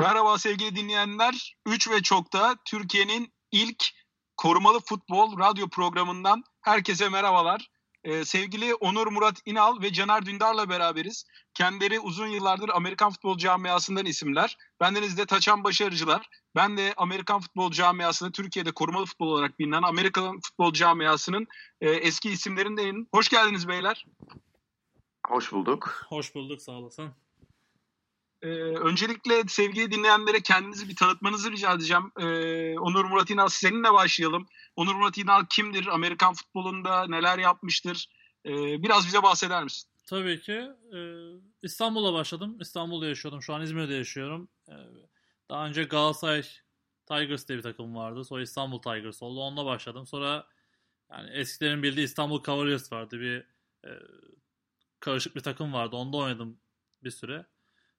Merhaba sevgili dinleyenler. 3 ve çokta Türkiye'nin ilk korumalı futbol radyo programından herkese merhabalar. Ee, sevgili Onur Murat İnal ve Caner Dündar'la beraberiz. Kendileri uzun yıllardır Amerikan futbol camiasından isimler. Bendeniz de Taçan Başarıcılar. Ben de Amerikan futbol camiasında Türkiye'de korumalı futbol olarak bilinen Amerikan futbol camiasının e, eski isimlerindenim. Hoş geldiniz beyler. Hoş bulduk. Hoş bulduk sağ olasın. Ee, öncelikle sevgili dinleyenlere kendinizi bir tanıtmanızı rica edeceğim. Ee, Onur Murat İnal seninle başlayalım. Onur Murat İnal kimdir? Amerikan futbolunda neler yapmıştır? Ee, biraz bize bahseder misin? Tabii ki. Ee, İstanbul'da başladım. İstanbul'da yaşıyordum. Şu an İzmir'de yaşıyorum. Ee, daha önce Galatasaray Tigers diye bir takım vardı. Sonra İstanbul Tigers oldu. Onunla başladım. Sonra yani eskilerin bildiği İstanbul Cavaliers vardı. Bir e, karışık bir takım vardı. Onda oynadım bir süre.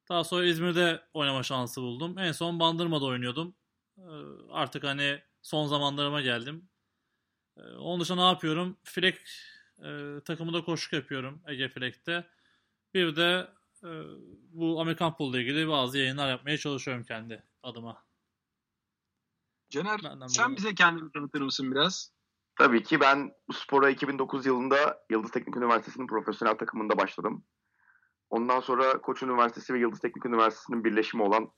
Daha sonra İzmir'de oynama şansı buldum. En son Bandırma'da oynuyordum. Ee, artık hani son zamanlarıma geldim. Ee, onun dışında ne yapıyorum? Frek e, takımında koşuk yapıyorum Ege Frek'te. Bir de e, bu Amerikan Pool'la ilgili bazı yayınlar yapmaya çalışıyorum kendi adıma. Caner sen bize kendini tanıtır mısın biraz? Tabii ki ben spora 2009 yılında Yıldız Teknik Üniversitesi'nin profesyonel takımında başladım. Ondan sonra Koç Üniversitesi ve Yıldız Teknik Üniversitesi'nin birleşimi olan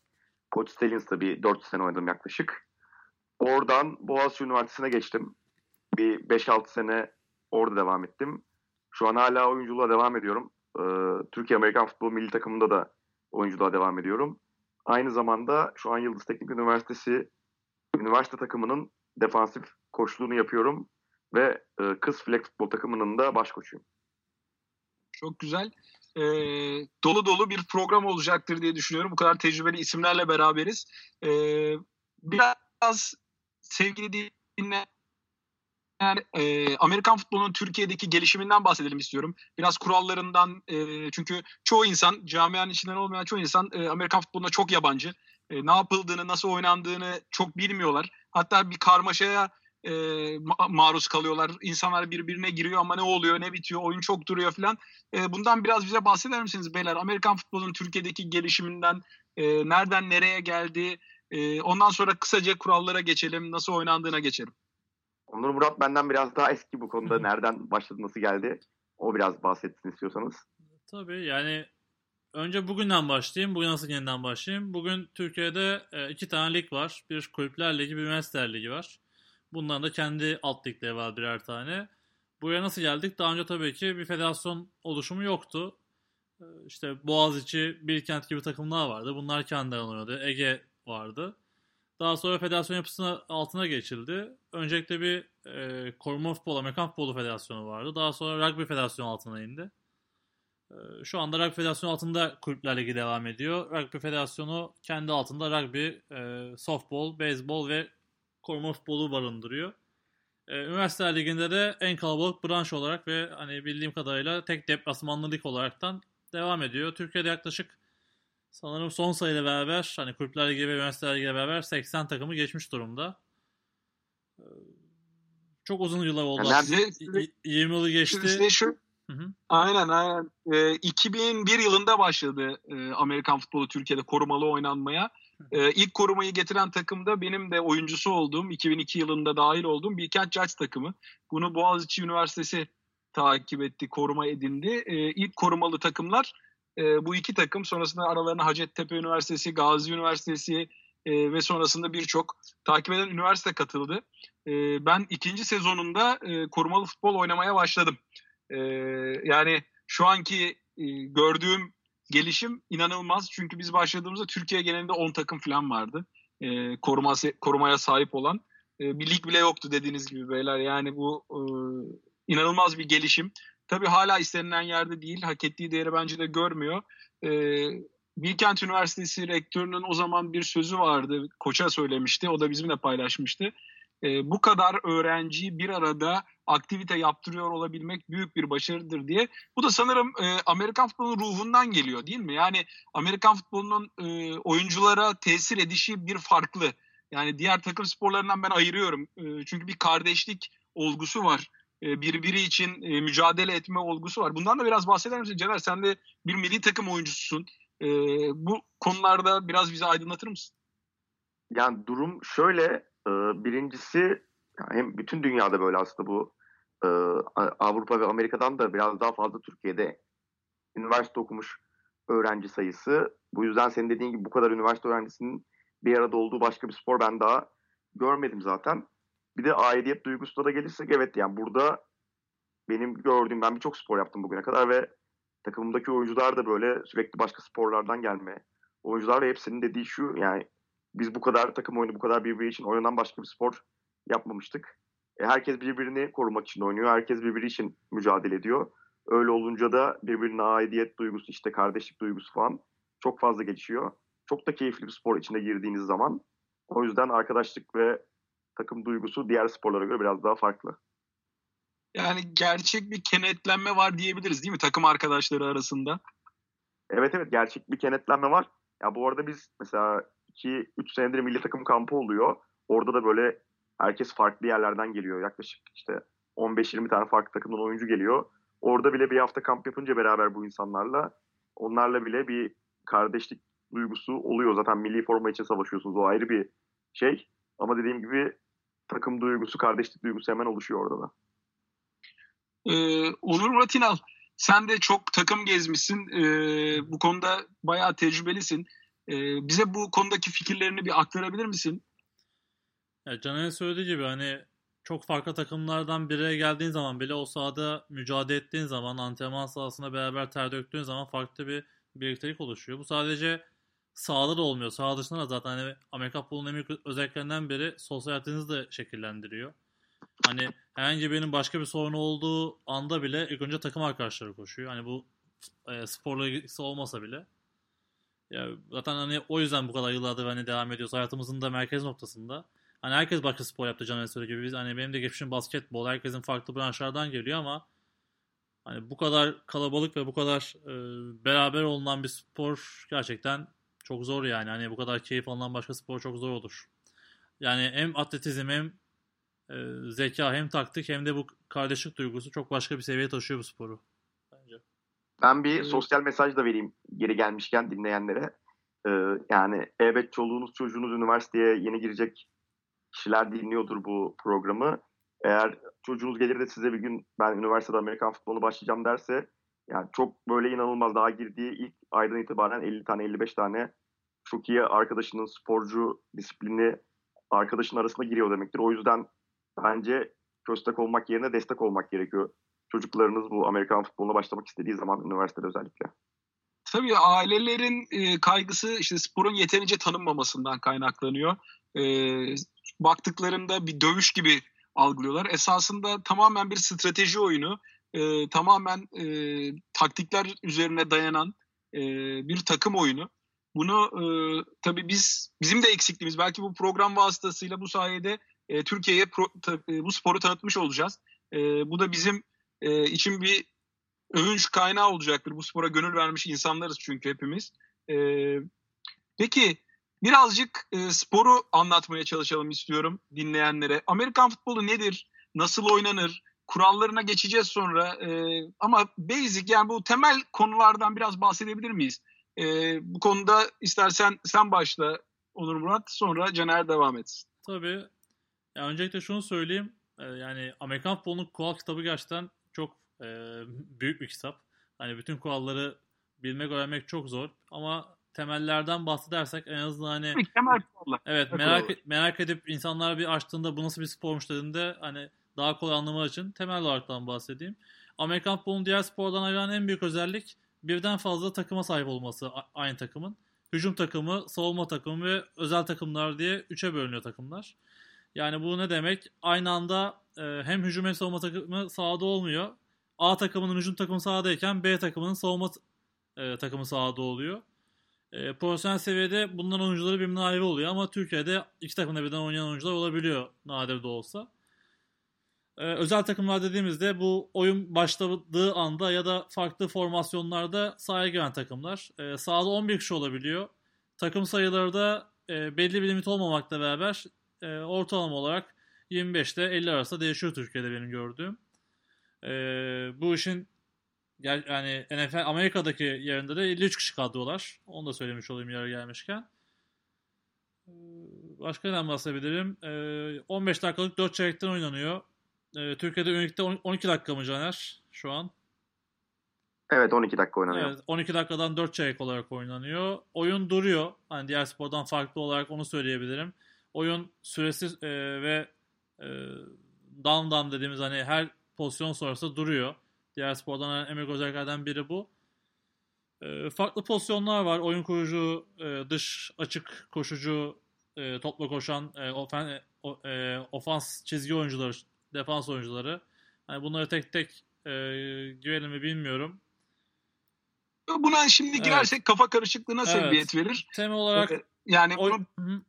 Koç Stalins'ta bir 4 sene oynadım yaklaşık. Oradan Boğaziçi Üniversitesi'ne geçtim. Bir 5-6 sene orada devam ettim. Şu an hala oyunculuğa devam ediyorum. Ee, Türkiye Amerikan Futbol Milli Takımında da oyunculuğa devam ediyorum. Aynı zamanda şu an Yıldız Teknik Üniversitesi üniversite takımının defansif koçluğunu yapıyorum ve e, kız flag futbol takımının da baş koçuyum. Çok güzel e, dolu dolu bir program olacaktır diye düşünüyorum. Bu kadar tecrübeli isimlerle beraberiz. E, biraz sevgili dinle yani, e, Amerikan futbolunun Türkiye'deki gelişiminden bahsedelim istiyorum. Biraz kurallarından e, çünkü çoğu insan camianın içinden olmayan çoğu insan e, Amerikan futboluna çok yabancı. E, ne yapıldığını, nasıl oynandığını çok bilmiyorlar. Hatta bir karmaşaya e, maruz kalıyorlar. İnsanlar birbirine giriyor ama ne oluyor, ne bitiyor, oyun çok duruyor falan. E, bundan biraz bize bahseder misiniz beyler? Amerikan futbolunun Türkiye'deki gelişiminden, e, nereden nereye geldi? E, ondan sonra kısaca kurallara geçelim, nasıl oynandığına geçelim. Onur Murat benden biraz daha eski bu konuda. Nereden başladı, nasıl geldi? O biraz bahsetsin istiyorsanız. Tabii yani önce bugünden başlayayım. Bugün nasıl yeniden başlayayım? Bugün Türkiye'de iki tane lig var. Bir Kulüpler Ligi, bir Üniversiteler Ligi var. Bunların da kendi alt ligleri var birer tane. Buraya nasıl geldik? Daha önce tabii ki bir federasyon oluşumu yoktu. Ee, işte Boğaziçi, Bilkent gibi takımlar vardı. Bunlar kendi oynuyordu. Ege vardı. Daha sonra federasyon yapısına altına geçildi. Öncelikle bir e, koruma futbolu, Amerikan futbolu federasyonu vardı. Daha sonra rugby federasyonu altına indi. E, şu anda rugby federasyonu altında kulüpler ligi devam ediyor. Rugby federasyonu kendi altında rugby, e, softball, beyzbol ve koruma futbolu barındırıyor. Ee, Üniversiteler Ligi'nde de en kalabalık branş olarak ve hani bildiğim kadarıyla tek deplasmanlı lig olaraktan devam ediyor. Türkiye'de yaklaşık sanırım son sayıyla beraber hani Kulüpler Ligi ve Üniversiteler Ligi'yle beraber 80 takımı geçmiş durumda. Ee, çok uzun yıllar oldu. Yani 20 yılı geçti. Şu, Hı hı. Aynen aynen. E, 2001 yılında başladı e, Amerikan futbolu Türkiye'de korumalı oynanmaya. E, ilk korumayı getiren takım da benim de oyuncusu olduğum 2002 yılında dahil olduğum Bilkent Judge takımı. Bunu Boğaziçi Üniversitesi takip etti, koruma edindi. E, ilk korumalı takımlar e, bu iki takım. Sonrasında aralarına Hacettepe Üniversitesi, Gazi Üniversitesi e, ve sonrasında birçok takip eden üniversite katıldı. E, ben ikinci sezonunda e, korumalı futbol oynamaya başladım. E, yani şu anki e, gördüğüm gelişim inanılmaz. Çünkü biz başladığımızda Türkiye genelinde 10 takım falan vardı. E, koruma, korumaya sahip olan. E, bir lig bile yoktu dediğiniz gibi beyler. Yani bu e, inanılmaz bir gelişim. Tabii hala istenilen yerde değil. Hak ettiği değeri bence de görmüyor. E, Bilkent Üniversitesi rektörünün o zaman bir sözü vardı. Koça söylemişti. O da bizimle paylaşmıştı. E, bu kadar öğrenciyi bir arada aktivite yaptırıyor olabilmek büyük bir başarıdır diye. Bu da sanırım e, Amerikan futbolunun ruhundan geliyor değil mi? Yani Amerikan futbolunun e, oyunculara tesir edişi bir farklı. Yani diğer takım sporlarından ben ayırıyorum. E, çünkü bir kardeşlik olgusu var. E, birbiri için e, mücadele etme olgusu var. Bundan da biraz bahseder misin Caner? Sen de bir milli takım oyuncususun. E, bu konularda biraz bize aydınlatır mısın? Yani durum şöyle. E, birincisi hem bütün dünyada böyle aslında bu e, Avrupa ve Amerika'dan da biraz daha fazla Türkiye'de üniversite okumuş öğrenci sayısı. Bu yüzden senin dediğin gibi bu kadar üniversite öğrencisinin bir arada olduğu başka bir spor ben daha görmedim zaten. Bir de aidiyet duygusuna da gelirsek evet yani burada benim gördüğüm ben birçok spor yaptım bugüne kadar ve takımımdaki oyuncular da böyle sürekli başka sporlardan gelme oyuncular ve hepsinin dediği şu yani biz bu kadar takım oyunu bu kadar birbiri için oynanan başka bir spor yapmamıştık. E, herkes birbirini korumak için oynuyor. Herkes birbiri için mücadele ediyor. Öyle olunca da birbirine aidiyet duygusu, işte kardeşlik duygusu falan çok fazla gelişiyor. Çok da keyifli bir spor içine girdiğiniz zaman. O yüzden arkadaşlık ve takım duygusu diğer sporlara göre biraz daha farklı. Yani gerçek bir kenetlenme var diyebiliriz değil mi takım arkadaşları arasında? Evet evet gerçek bir kenetlenme var. Ya bu arada biz mesela 2-3 senedir milli takım kampı oluyor. Orada da böyle herkes farklı yerlerden geliyor. Yaklaşık işte 15-20 tane farklı takımdan oyuncu geliyor. Orada bile bir hafta kamp yapınca beraber bu insanlarla onlarla bile bir kardeşlik duygusu oluyor. Zaten milli forma için savaşıyorsunuz. O ayrı bir şey. Ama dediğim gibi takım duygusu, kardeşlik duygusu hemen oluşuyor orada da. Ee, Onur Murat sen de çok takım gezmişsin. Ee, bu konuda bayağı tecrübelisin. Ee, bize bu konudaki fikirlerini bir aktarabilir misin? Ya Caner'in söylediği gibi hani çok farklı takımlardan birine geldiğin zaman bile o sahada mücadele ettiğin zaman antrenman sahasında beraber ter döktüğün zaman farklı bir birliktelik oluşuyor. Bu sadece sahada da olmuyor. Saha dışında da zaten hani Amerika futbolunun en büyük özelliklerinden biri sosyal hayatınızı da şekillendiriyor. Hani herhangi birinin başka bir sorunu olduğu anda bile ilk önce takım arkadaşları koşuyor. Hani bu e, sporla ilgisi olmasa bile. Ya zaten hani o yüzden bu kadar yıllardır hani devam ediyoruz. Hayatımızın da merkez noktasında. Hani herkes başka spor yaptı Can söylediği gibi. Biz, hani benim de geçmişim basketbol. Herkesin farklı branşlardan geliyor ama hani bu kadar kalabalık ve bu kadar e, beraber olunan bir spor gerçekten çok zor yani. Hani bu kadar keyif alınan başka spor çok zor olur. Yani hem atletizm hem e, zeka hem taktik hem de bu kardeşlik duygusu çok başka bir seviyeye taşıyor bu sporu. Ben bir sosyal mesaj da vereyim geri gelmişken dinleyenlere. Ee, yani evet çoluğunuz çocuğunuz üniversiteye yeni girecek kişiler dinliyordur bu programı. Eğer çocuğunuz gelir de size bir gün ben üniversitede Amerikan futbolu başlayacağım derse yani çok böyle inanılmaz daha girdiği ilk aydan itibaren 50 tane 55 tane çok iyi arkadaşının sporcu disiplini arkadaşın arasında giriyor demektir. O yüzden bence köstek olmak yerine destek olmak gerekiyor. Çocuklarınız bu Amerikan futboluna başlamak istediği zaman üniversitede özellikle. Tabii ailelerin e, kaygısı işte sporun yeterince tanınmamasından kaynaklanıyor. E, baktıklarında bir dövüş gibi algılıyorlar. Esasında tamamen bir strateji oyunu, e, tamamen e, taktikler üzerine dayanan e, bir takım oyunu. Bunu e, tabii biz bizim de eksikliğimiz belki bu program vasıtasıyla bu sayede e, Türkiye'ye e, bu sporu tanıtmış olacağız. E, bu da bizim e, için bir övünç kaynağı olacaktır. Bu spora gönül vermiş insanlarız çünkü hepimiz. E, peki birazcık e, sporu anlatmaya çalışalım istiyorum dinleyenlere. Amerikan futbolu nedir? Nasıl oynanır? Kurallarına geçeceğiz sonra. E, ama basic yani bu temel konulardan biraz bahsedebilir miyiz? E, bu konuda istersen sen başla Onur Murat sonra Caner devam etsin. Tabii. Ya öncelikle şunu söyleyeyim. E, yani Amerikan futbolunun kural kitabı gerçekten e, büyük bir kitap. Hani bütün kuralları bilmek, öğrenmek çok zor. Ama temellerden bahsedersek en azından hani temel Evet, merak merak edip insanlar bir açtığında bu nasıl bir spormuş dediğinde hani daha kolay anlamak için temel olaraktan bahsedeyim. Amerikan futbolunun diğer spordan ayıran en büyük özellik birden fazla takıma sahip olması aynı takımın. Hücum takımı, savunma takımı ve özel takımlar diye üçe bölünüyor takımlar. Yani bu ne demek? Aynı anda e, hem hücum hem savunma takımı sahada olmuyor. A takımının hücum takımı sahadayken B takımının savunma e, takımı sahada oluyor. E, profesyonel seviyede bunların oyuncuları birbirinden ayrı oluyor ama Türkiye'de iki takımda birden oynayan oyuncular olabiliyor nadir de olsa. E, özel takımlar dediğimizde bu oyun başladığı anda ya da farklı formasyonlarda sahaya giren takımlar. E, sahada 11 kişi olabiliyor. Takım sayıları da e, belli bir limit olmamakla beraber e, ortalama olarak 25 ile 50 arasında değişiyor Türkiye'de benim gördüğüm. E, bu işin yani NFL Amerika'daki yerinde de 53 kişi kadrolar. Onu da söylemiş olayım yer gelmişken. Ee, başka neden bahsedebilirim? 15 ee, dakikalık 4 çeyrekten oynanıyor. Ee, Türkiye'de Ünik'te 12 dakika mı Caner şu an? Evet 12 dakika oynanıyor. Evet, 12 dakikadan 4 çeyrek olarak oynanıyor. Oyun duruyor. Hani diğer spordan farklı olarak onu söyleyebilirim. Oyun süresi e, ve e, down down dediğimiz hani her pozisyon sonrası duruyor. Diğer spordan en büyük özelliklerden biri bu. E, farklı pozisyonlar var. Oyun kurucu, e, dış açık koşucu, e, topla koşan, e, ofen, o, e, ofans çizgi oyuncuları, defans oyuncuları. Yani bunları tek tek e, girelim mi bilmiyorum. Buna şimdi girersek evet. kafa karışıklığına evet. sebebiyet verir. Temel olarak yani bunu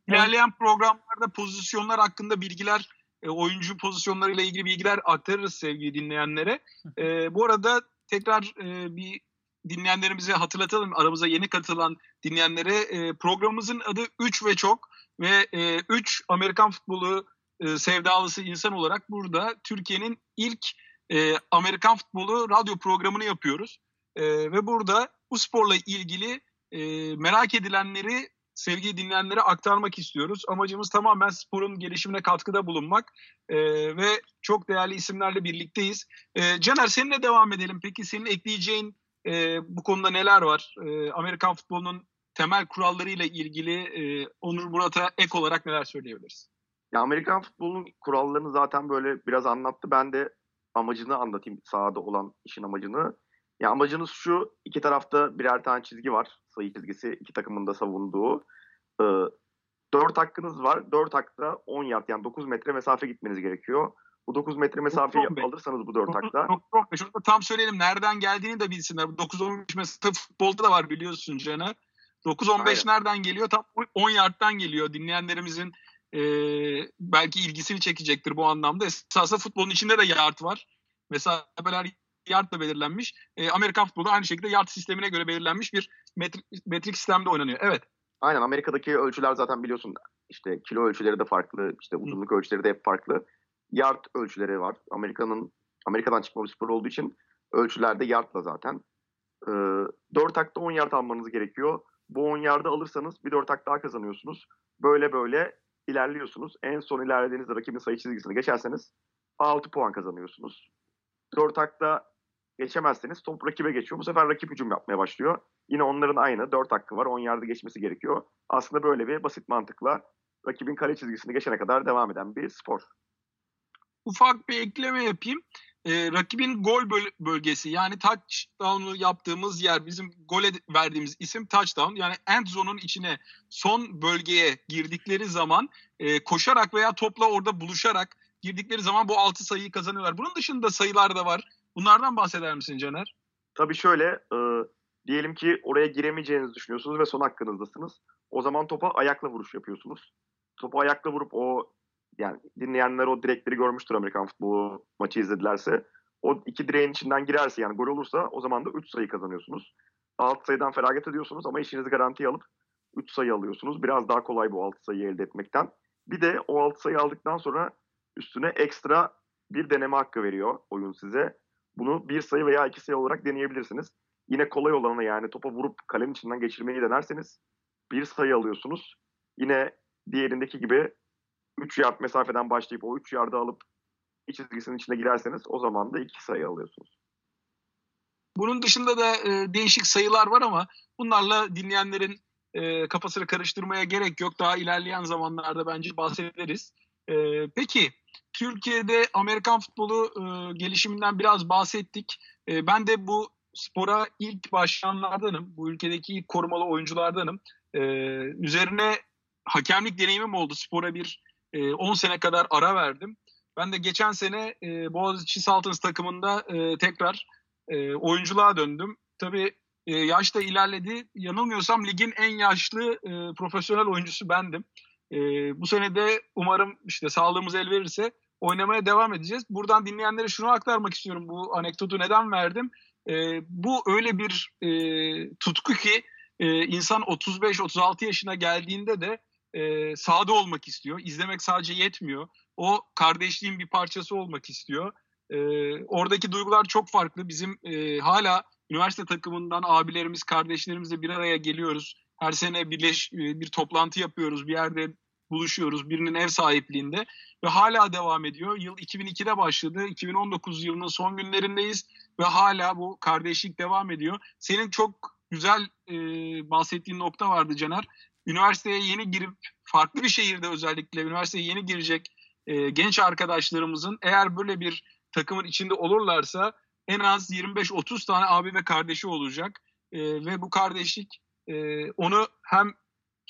ilerleyen programlarda pozisyonlar hakkında bilgiler e, oyuncu pozisyonlarıyla ilgili bilgiler aktarırız sevgili dinleyenlere. E, bu arada tekrar e, bir dinleyenlerimize hatırlatalım. Aramıza yeni katılan dinleyenlere e, programımızın adı 3 ve çok ve 3 e, Amerikan futbolu e, sevdalısı insan olarak burada Türkiye'nin ilk e, Amerikan futbolu radyo programını yapıyoruz. E, ve burada bu sporla ilgili e, merak edilenleri sevgili dinleyenlere aktarmak istiyoruz. Amacımız tamamen sporun gelişimine katkıda bulunmak e, ve çok değerli isimlerle birlikteyiz. E, Caner seninle devam edelim. Peki senin ekleyeceğin e, bu konuda neler var? E, Amerikan futbolunun temel kurallarıyla ilgili e, Onur Murat'a ek olarak neler söyleyebiliriz? Ya Amerikan futbolunun kurallarını zaten böyle biraz anlattı. Ben de amacını anlatayım sahada olan işin amacını. Ya amacınız şu, iki tarafta birer tane çizgi var. Sayı çizgisi, iki takımın da savunduğu. Ee, 4 hakkınız var. 4 hakta 10 yard yani 9 metre mesafe gitmeniz gerekiyor. Bu 9 metre mesafeyi alırsanız bu 4 hakta. Şurada tam söyleyelim nereden geldiğini de bilsinler. 9-15 mesafe futbolda da var biliyorsun Caner. 9-15 nereden geliyor? Tam 10 yardtan geliyor. Dinleyenlerimizin e, belki ilgisini çekecektir bu anlamda. Esasında futbolun içinde de yard var. Mesafeler yardla belirlenmiş. E, Amerikan futbolu aynı şekilde yard sistemine göre belirlenmiş bir metrik, metrik sistemde oynanıyor. Evet. Aynen Amerika'daki ölçüler zaten biliyorsun işte kilo ölçüleri de farklı, işte uzunluk Hı. ölçüleri de hep farklı. Yard ölçüleri var. Amerika'nın Amerika'dan çıkma bir spor olduğu için ölçülerde yardla zaten. Ee, 4 takta 10 yard almanız gerekiyor. Bu 10 yardı alırsanız bir 4 tak daha kazanıyorsunuz. Böyle böyle ilerliyorsunuz. En son ilerlediğinizde rakibin sayı çizgisini geçerseniz 6 puan kazanıyorsunuz. 4 takta geçemezseniz top rakibe geçiyor. Bu sefer rakip hücum yapmaya başlıyor. Yine onların aynı 4 hakkı var. 10 yardı geçmesi gerekiyor. Aslında böyle bir basit mantıkla rakibin kale çizgisini geçene kadar devam eden bir spor. Ufak bir ekleme yapayım. Ee, rakibin gol böl- bölgesi yani touchdown'u yaptığımız yer bizim gole verdiğimiz isim touchdown. Yani end zone'un içine son bölgeye girdikleri zaman e, koşarak veya topla orada buluşarak girdikleri zaman bu 6 sayıyı kazanıyorlar. Bunun dışında sayılar da var. Bunlardan bahseder misin Caner? Tabii şöyle, e, diyelim ki oraya giremeyeceğinizi düşünüyorsunuz ve son hakkınızdasınız. O zaman topa ayakla vuruş yapıyorsunuz. Topu ayakla vurup o yani dinleyenler o direkleri görmüştür Amerikan futbolu maçı izledilerse. O iki direğin içinden girerse yani gol olursa o zaman da 3 sayı kazanıyorsunuz. 6 sayıdan feragat ediyorsunuz ama işinizi garantiye alıp 3 sayı alıyorsunuz. Biraz daha kolay bu 6 sayıyı elde etmekten. Bir de o 6 sayı aldıktan sonra üstüne ekstra bir deneme hakkı veriyor oyun size. Bunu bir sayı veya iki sayı olarak deneyebilirsiniz. Yine kolay olanı yani topa vurup kalenin içinden geçirmeyi denerseniz bir sayı alıyorsunuz. Yine diğerindeki gibi 3 yard mesafeden başlayıp o 3 yardı alıp iç çizgisinin içine girerseniz o zaman da 2 sayı alıyorsunuz. Bunun dışında da e, değişik sayılar var ama bunlarla dinleyenlerin e, kafasını karıştırmaya gerek yok. Daha ilerleyen zamanlarda bence bahsederiz. E, peki Türkiye'de Amerikan futbolu e, gelişiminden biraz bahsettik. E, ben de bu spora ilk başlayanlardanım. Bu ülkedeki ilk korumalı oyunculardanım. E, üzerine hakemlik deneyimim oldu. Spora bir e, 10 sene kadar ara verdim. Ben de geçen sene e, Boğaziçi Saltins takımında e, tekrar e, oyunculuğa döndüm. Tabii e, yaş da ilerledi. Yanılmıyorsam ligin en yaşlı e, profesyonel oyuncusu bendim. E, bu sene de umarım işte sağlığımız el verirse oynamaya devam edeceğiz. Buradan dinleyenlere şunu aktarmak istiyorum. Bu anekdotu neden verdim? E, bu öyle bir e, tutku ki e, insan 35-36 yaşına geldiğinde de e, sahada olmak istiyor. İzlemek sadece yetmiyor. O kardeşliğin bir parçası olmak istiyor. E, oradaki duygular çok farklı. Bizim e, hala üniversite takımından abilerimiz, kardeşlerimizle bir araya geliyoruz. Her sene birleş, e, bir toplantı yapıyoruz. Bir yerde buluşuyoruz birinin ev sahipliğinde ve hala devam ediyor. Yıl 2002'de başladı. 2019 yılının son günlerindeyiz ve hala bu kardeşlik devam ediyor. Senin çok güzel e, bahsettiğin nokta vardı Caner. Üniversiteye yeni girip farklı bir şehirde özellikle üniversiteye yeni girecek e, genç arkadaşlarımızın eğer böyle bir takımın içinde olurlarsa en az 25-30 tane abi ve kardeşi olacak. E, ve bu kardeşlik e, onu hem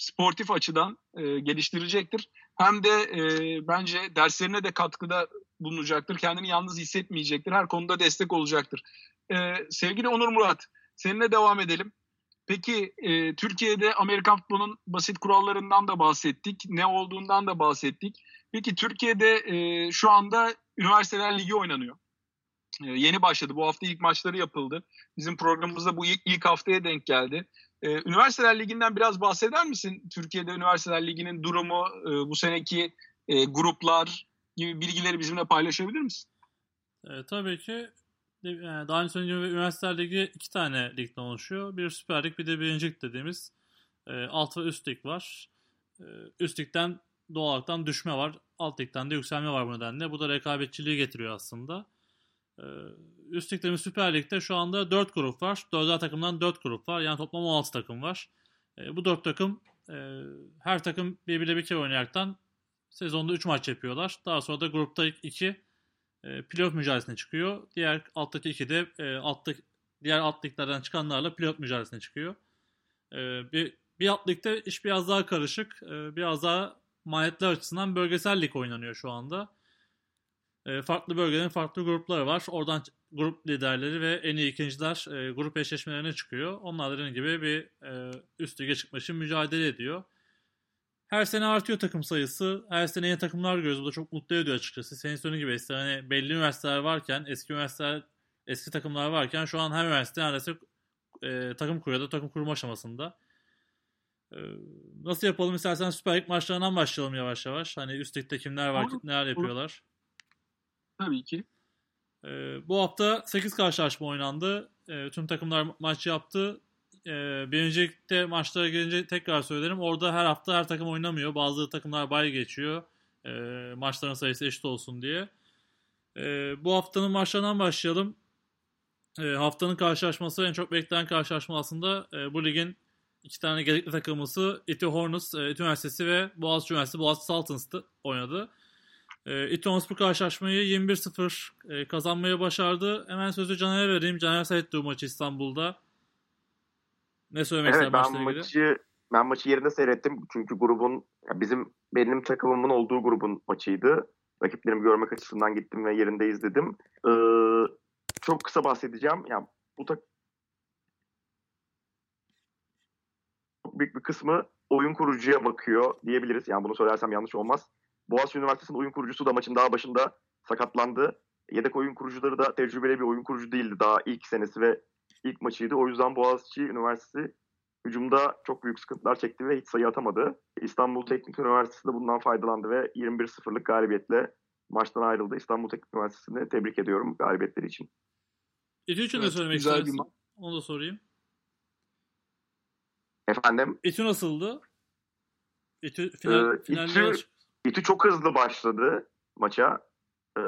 sportif açıdan e, geliştirecektir. Hem de e, bence derslerine de katkıda bulunacaktır. Kendini yalnız hissetmeyecektir. Her konuda destek olacaktır. E, sevgili Onur Murat, seninle devam edelim. Peki e, Türkiye'de Amerikan futbolunun basit kurallarından da bahsettik. Ne olduğundan da bahsettik. Peki Türkiye'de e, şu anda Üniversiteler Ligi oynanıyor. E, yeni başladı. Bu hafta ilk maçları yapıldı. Bizim programımızda bu ilk, ilk haftaya denk geldi. Ee, Üniversiteler Ligi'nden biraz bahseder misin? Türkiye'de Üniversiteler Ligi'nin durumu, e, bu seneki e, gruplar gibi bilgileri bizimle paylaşabilir misin? E, tabii ki. Yani daha önce söylediğim gibi Üniversiteler Ligi iki tane ligden oluşuyor. Bir Süper Lig bir de birinci lig dediğimiz e, alt ve üst lig var. E, üst ligden doğal olarak düşme var. Alt ligden de yükselme var bu nedenle. Bu da rekabetçiliği getiriyor aslında. E, üst ligde Süper Lig'de şu anda 4 grup var. 4'er takımdan 4 grup var. Yani toplam 16 takım var. E, bu 4 takım e, her takım birbiriyle bir kere oynayaraktan sezonda 3 maç yapıyorlar. Daha sonra da grupta 2 e, playoff mücadelesine çıkıyor. Diğer alttaki 2 de e, altta, diğer alt liglerden çıkanlarla playoff mücadelesine çıkıyor. E, bir, bir alt ligde iş biraz daha karışık. Biraz daha maliyetler açısından bölgesel lig oynanıyor şu anda. E, farklı bölgelerin farklı grupları var. Oradan grup liderleri ve en iyi ikinciler e, grup eşleşmelerine çıkıyor. Onlar dediğim gibi bir e, üst lige çıkmak için mücadele ediyor. Her sene artıyor takım sayısı. Her sene yeni takımlar görüyoruz. Bu da çok mutlu ediyor açıkçası. Senin söylediğin gibi işte hani belli üniversiteler varken, eski üniversiteler, eski takımlar varken şu an her üniversite neredeyse e, takım kuruyor takım kurma aşamasında. E, nasıl yapalım istersen Süper Lig maçlarından başlayalım yavaş yavaş. Hani üst ligde kimler var, neler yapıyorlar. Tabii ki. E, bu hafta 8 karşılaşma oynandı. E, tüm takımlar maç yaptı. E, birincilikte maçlara gelince tekrar söylerim. Orada her hafta her takım oynamıyor. Bazı takımlar bay geçiyor. E, maçların sayısı eşit olsun diye. E, bu haftanın maçlarından başlayalım. E, haftanın karşılaşması en çok beklenen karşılaşma aslında e, bu ligin iki tane gerekli takımısı İTÜ Hornets, e, İTÜ Üniversitesi ve Boğaziçi Üniversitesi Boğaziçi Saltins'tı oynadı. E, İTONS bu karşılaşmayı 21-0 e, kazanmaya başardı. Hemen sözü Caner'e vereyim. Caner seyretti bu maçı İstanbul'da. Ne söylemek evet, ben ilgili? maçı ben maçı yerinde seyrettim. Çünkü grubun bizim benim takımımın olduğu grubun maçıydı. Rakiplerimi görmek açısından gittim ve yerinde izledim. Ee, çok kısa bahsedeceğim. Yani bu tak çok büyük bir kısmı oyun kurucuya bakıyor diyebiliriz. Yani bunu söylersem yanlış olmaz. Boğaziçi Üniversitesi'nin oyun kurucusu da maçın daha başında sakatlandı. Yedek oyun kurucuları da tecrübeli bir oyun kurucu değildi. Daha ilk senesi ve ilk maçıydı. O yüzden Boğaziçi Üniversitesi hücumda çok büyük sıkıntılar çekti ve hiç sayı atamadı. İstanbul Teknik Üniversitesi de bundan faydalandı ve 21-0'lık galibiyetle maçtan ayrıldı. İstanbul Teknik Üniversitesi'ni tebrik ediyorum galibiyetleri için. İTÜ için evet, de söylemek istersin. Onu da sorayım. Efendim? İTÜ nasıldı? İTÜ final, ee, finalde İTÜ, İTÜ çok hızlı başladı maça. Ee,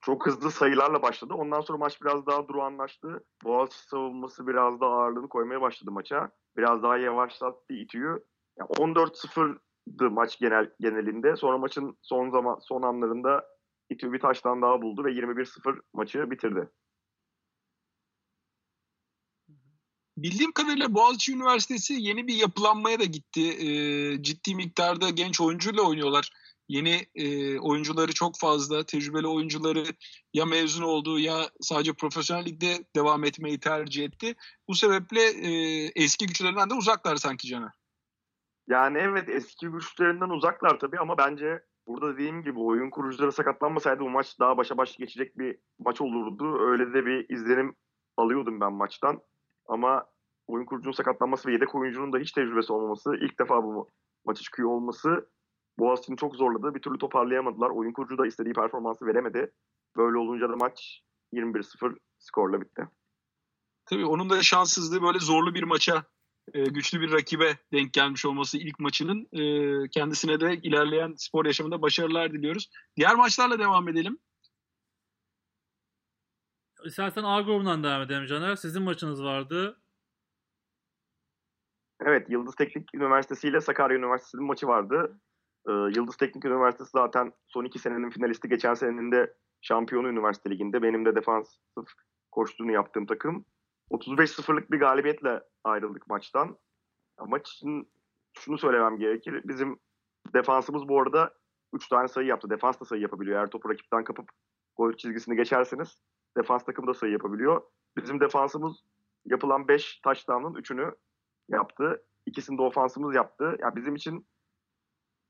çok hızlı sayılarla başladı. Ondan sonra maç biraz daha durağanlaştı. Boğaziçi savunması biraz daha ağırlığını koymaya başladı maça. Biraz daha yavaşlattı İTÜ'yü. Yani 14-0'dı maç genel genelinde. Sonra maçın son zaman son anlarında İTÜ bir taştan daha buldu ve 21-0 maçı bitirdi. Bildiğim kadarıyla Boğaziçi Üniversitesi yeni bir yapılanmaya da gitti. E, ciddi miktarda genç oyuncuyla oynuyorlar yeni e, oyuncuları çok fazla, tecrübeli oyuncuları ya mezun oldu ya sadece profesyonel ligde devam etmeyi tercih etti. Bu sebeple e, eski güçlerinden de uzaklar sanki Caner. Yani evet eski güçlerinden uzaklar tabii ama bence burada dediğim gibi oyun kurucuları sakatlanmasaydı bu maç daha başa baş geçecek bir maç olurdu. Öyle de bir izlenim alıyordum ben maçtan. Ama oyun kurucunun sakatlanması ve yedek oyuncunun da hiç tecrübesi olmaması, ilk defa bu maça çıkıyor olması Boğaziçi'ni çok zorladı. Bir türlü toparlayamadılar. Oyun kurucu da istediği performansı veremedi. Böyle olunca da maç 21-0 skorla bitti. Tabii onun da şanssızlığı böyle zorlu bir maça, e, güçlü bir rakibe denk gelmiş olması ilk maçının. E, kendisine de ilerleyen spor yaşamında başarılar diliyoruz. Diğer maçlarla devam edelim. İstersen A grubundan devam edelim Caner. Sizin maçınız vardı. Evet, Yıldız Teknik Üniversitesi ile Sakarya Üniversitesi'nin maçı vardı. Ee, Yıldız Teknik Üniversitesi zaten son iki senenin finalisti. Geçen senenin de şampiyonu üniversite liginde. Benim de defansif koştuğunu yaptığım takım. 35-0'lık bir galibiyetle ayrıldık maçtan. Maç için şunu söylemem gerekir. Bizim defansımız bu arada 3 tane sayı yaptı. Defans da sayı yapabiliyor. Eğer topu rakipten kapıp gol çizgisini geçerseniz defans takımı da sayı yapabiliyor. Bizim defansımız yapılan 5 touchdown'ın 3'ünü yaptı. İkisini de ofansımız yaptı. Ya yani bizim için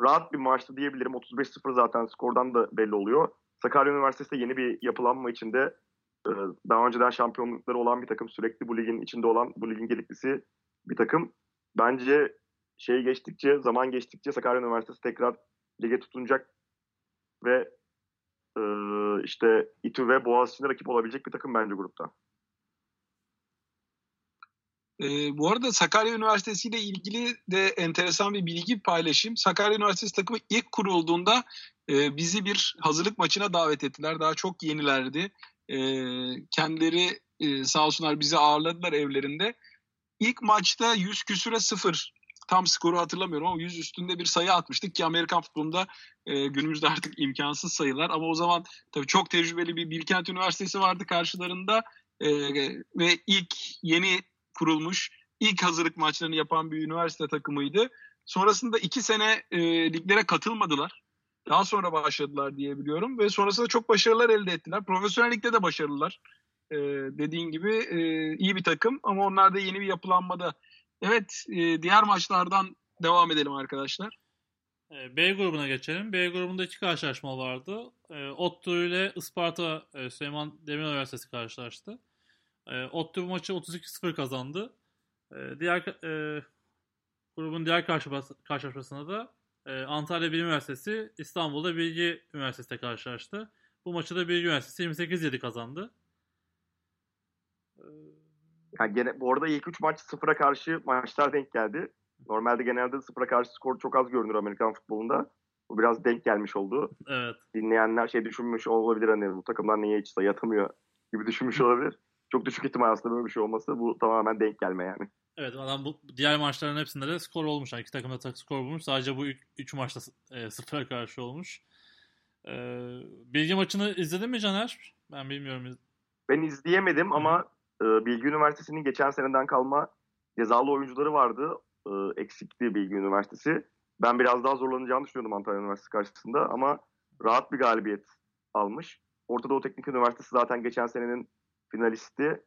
rahat bir maçtı diyebilirim. 35-0 zaten skordan da belli oluyor. Sakarya Üniversitesi de yeni bir yapılanma içinde e, daha önceden şampiyonlukları olan bir takım. Sürekli bu ligin içinde olan, bu ligin geliklisi bir takım. Bence şey geçtikçe, zaman geçtikçe Sakarya Üniversitesi tekrar lige tutunacak ve e, işte İTÜ ve Boğaziçi'ne rakip olabilecek bir takım bence grupta. E, bu arada Sakarya Üniversitesi ile ilgili de enteresan bir bilgi paylaşayım. Sakarya Üniversitesi takımı ilk kurulduğunda e, bizi bir hazırlık maçına davet ettiler. Daha çok yenilerdi. E, kendileri e, sağ olsunlar bizi ağırladılar evlerinde. İlk maçta 100 küsüre sıfır tam skoru hatırlamıyorum ama 100 üstünde bir sayı atmıştık ki Amerikan futbolunda e, günümüzde artık imkansız sayılar ama o zaman tabii çok tecrübeli bir Bilkent Üniversitesi vardı karşılarında e, ve ilk yeni kurulmuş ilk hazırlık maçlarını yapan bir üniversite takımıydı. Sonrasında iki sene e, liglere katılmadılar. Daha sonra başladılar diyebiliyorum ve sonrasında çok başarılar elde ettiler. Profesyonel ligde de başarılılar. E, dediğin gibi e, iyi bir takım ama onlar da yeni bir yapılanmada. Evet e, diğer maçlardan devam edelim arkadaşlar. E, B grubuna geçelim. B grubunda iki karşılaşma vardı. E, ODTÜ ile Isparta e, Süleyman Demirel Üniversitesi karşılaştı. E, ODTÜ bu maçı 32-0 kazandı. E, diğer e, grubun diğer karşılaşmasında da e, Antalya Bilim Üniversitesi İstanbul'da Bilgi Üniversitesi'yle karşılaştı. Bu maçı da Bilgi Üniversitesi 28-7 kazandı. E, yani gene, bu arada ilk 3 maç sıfıra karşı maçlar denk geldi. Normalde genelde sıfıra karşı skor çok az görünür Amerikan futbolunda. Bu biraz denk gelmiş oldu. Evet. Dinleyenler şey düşünmüş olabilir hani bu takımlar niye hiç sayı atamıyor gibi düşünmüş olabilir çok düşük ihtimal aslında böyle bir şey olması. Bu tamamen denk gelme yani. Evet adam bu diğer maçların hepsinde de skor olmuş. Yani iki takım da skor bulmuş. Sadece bu 3 maçta e, sıfıra karşı olmuş. E, Bilgi maçını izledin mi Caner? Ben bilmiyorum. Ben izleyemedim ama e, Bilgi Üniversitesi'nin geçen seneden kalma cezalı oyuncuları vardı. E, eksikti Bilgi Üniversitesi. Ben biraz daha zorlanacağını düşünüyordum Antalya Üniversitesi karşısında ama rahat bir galibiyet almış. Orta Doğu Teknik Üniversitesi zaten geçen senenin finalisti.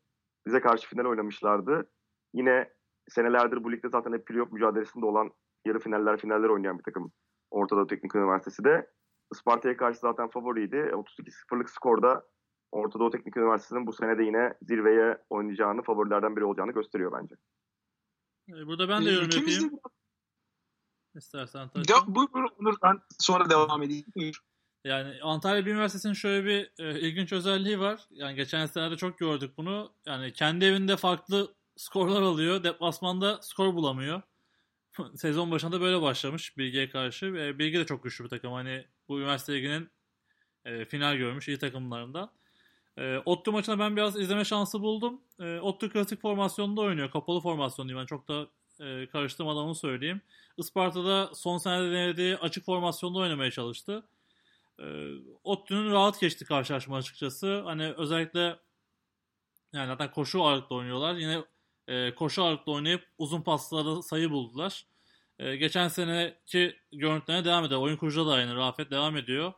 Bize karşı final oynamışlardı. Yine senelerdir bu ligde zaten hep playoff mücadelesinde olan yarı finaller finaller oynayan bir takım. Ortada Teknik Üniversitesi de. Isparta'ya karşı zaten favoriydi. 32-0'lık skorda Orta Doğu Teknik Üniversitesi'nin bu sene de yine zirveye oynayacağını, favorilerden biri olacağını gösteriyor bence. Ee, burada ben de yorum yapayım. De... İstersen tabii. Buyur, buyur, ben sonra devam edeyim. Buyur. Yani Antalya Bilim Üniversitesi'nin şöyle bir e, ilginç özelliği var. Yani geçen senelerde çok gördük bunu. Yani kendi evinde farklı skorlar alıyor. Deplasmanda skor bulamıyor. Sezon başında böyle başlamış Bilgi'ye karşı. E, Bilgi de çok güçlü bir takım. Hani bu üniversite liginin e, final görmüş iyi takımlarından. E, Ottu maçına ben biraz izleme şansı buldum. E, Ottu klasik formasyonda oynuyor. Kapalı formasyon diyeyim. Yani çok da e, karıştırmadan onu söyleyeyim. Isparta'da son senede denediği açık formasyonda oynamaya çalıştı. E, Ottu'nun rahat geçti karşılaşma açıkçası. Hani özellikle yani zaten koşu ağırlıklı oynuyorlar. Yine e, koşu ağırlıklı oynayıp uzun pasları sayı buldular. E, geçen seneki görüntülerine devam ediyor. Oyun kurucu da aynı. Rafet devam ediyor.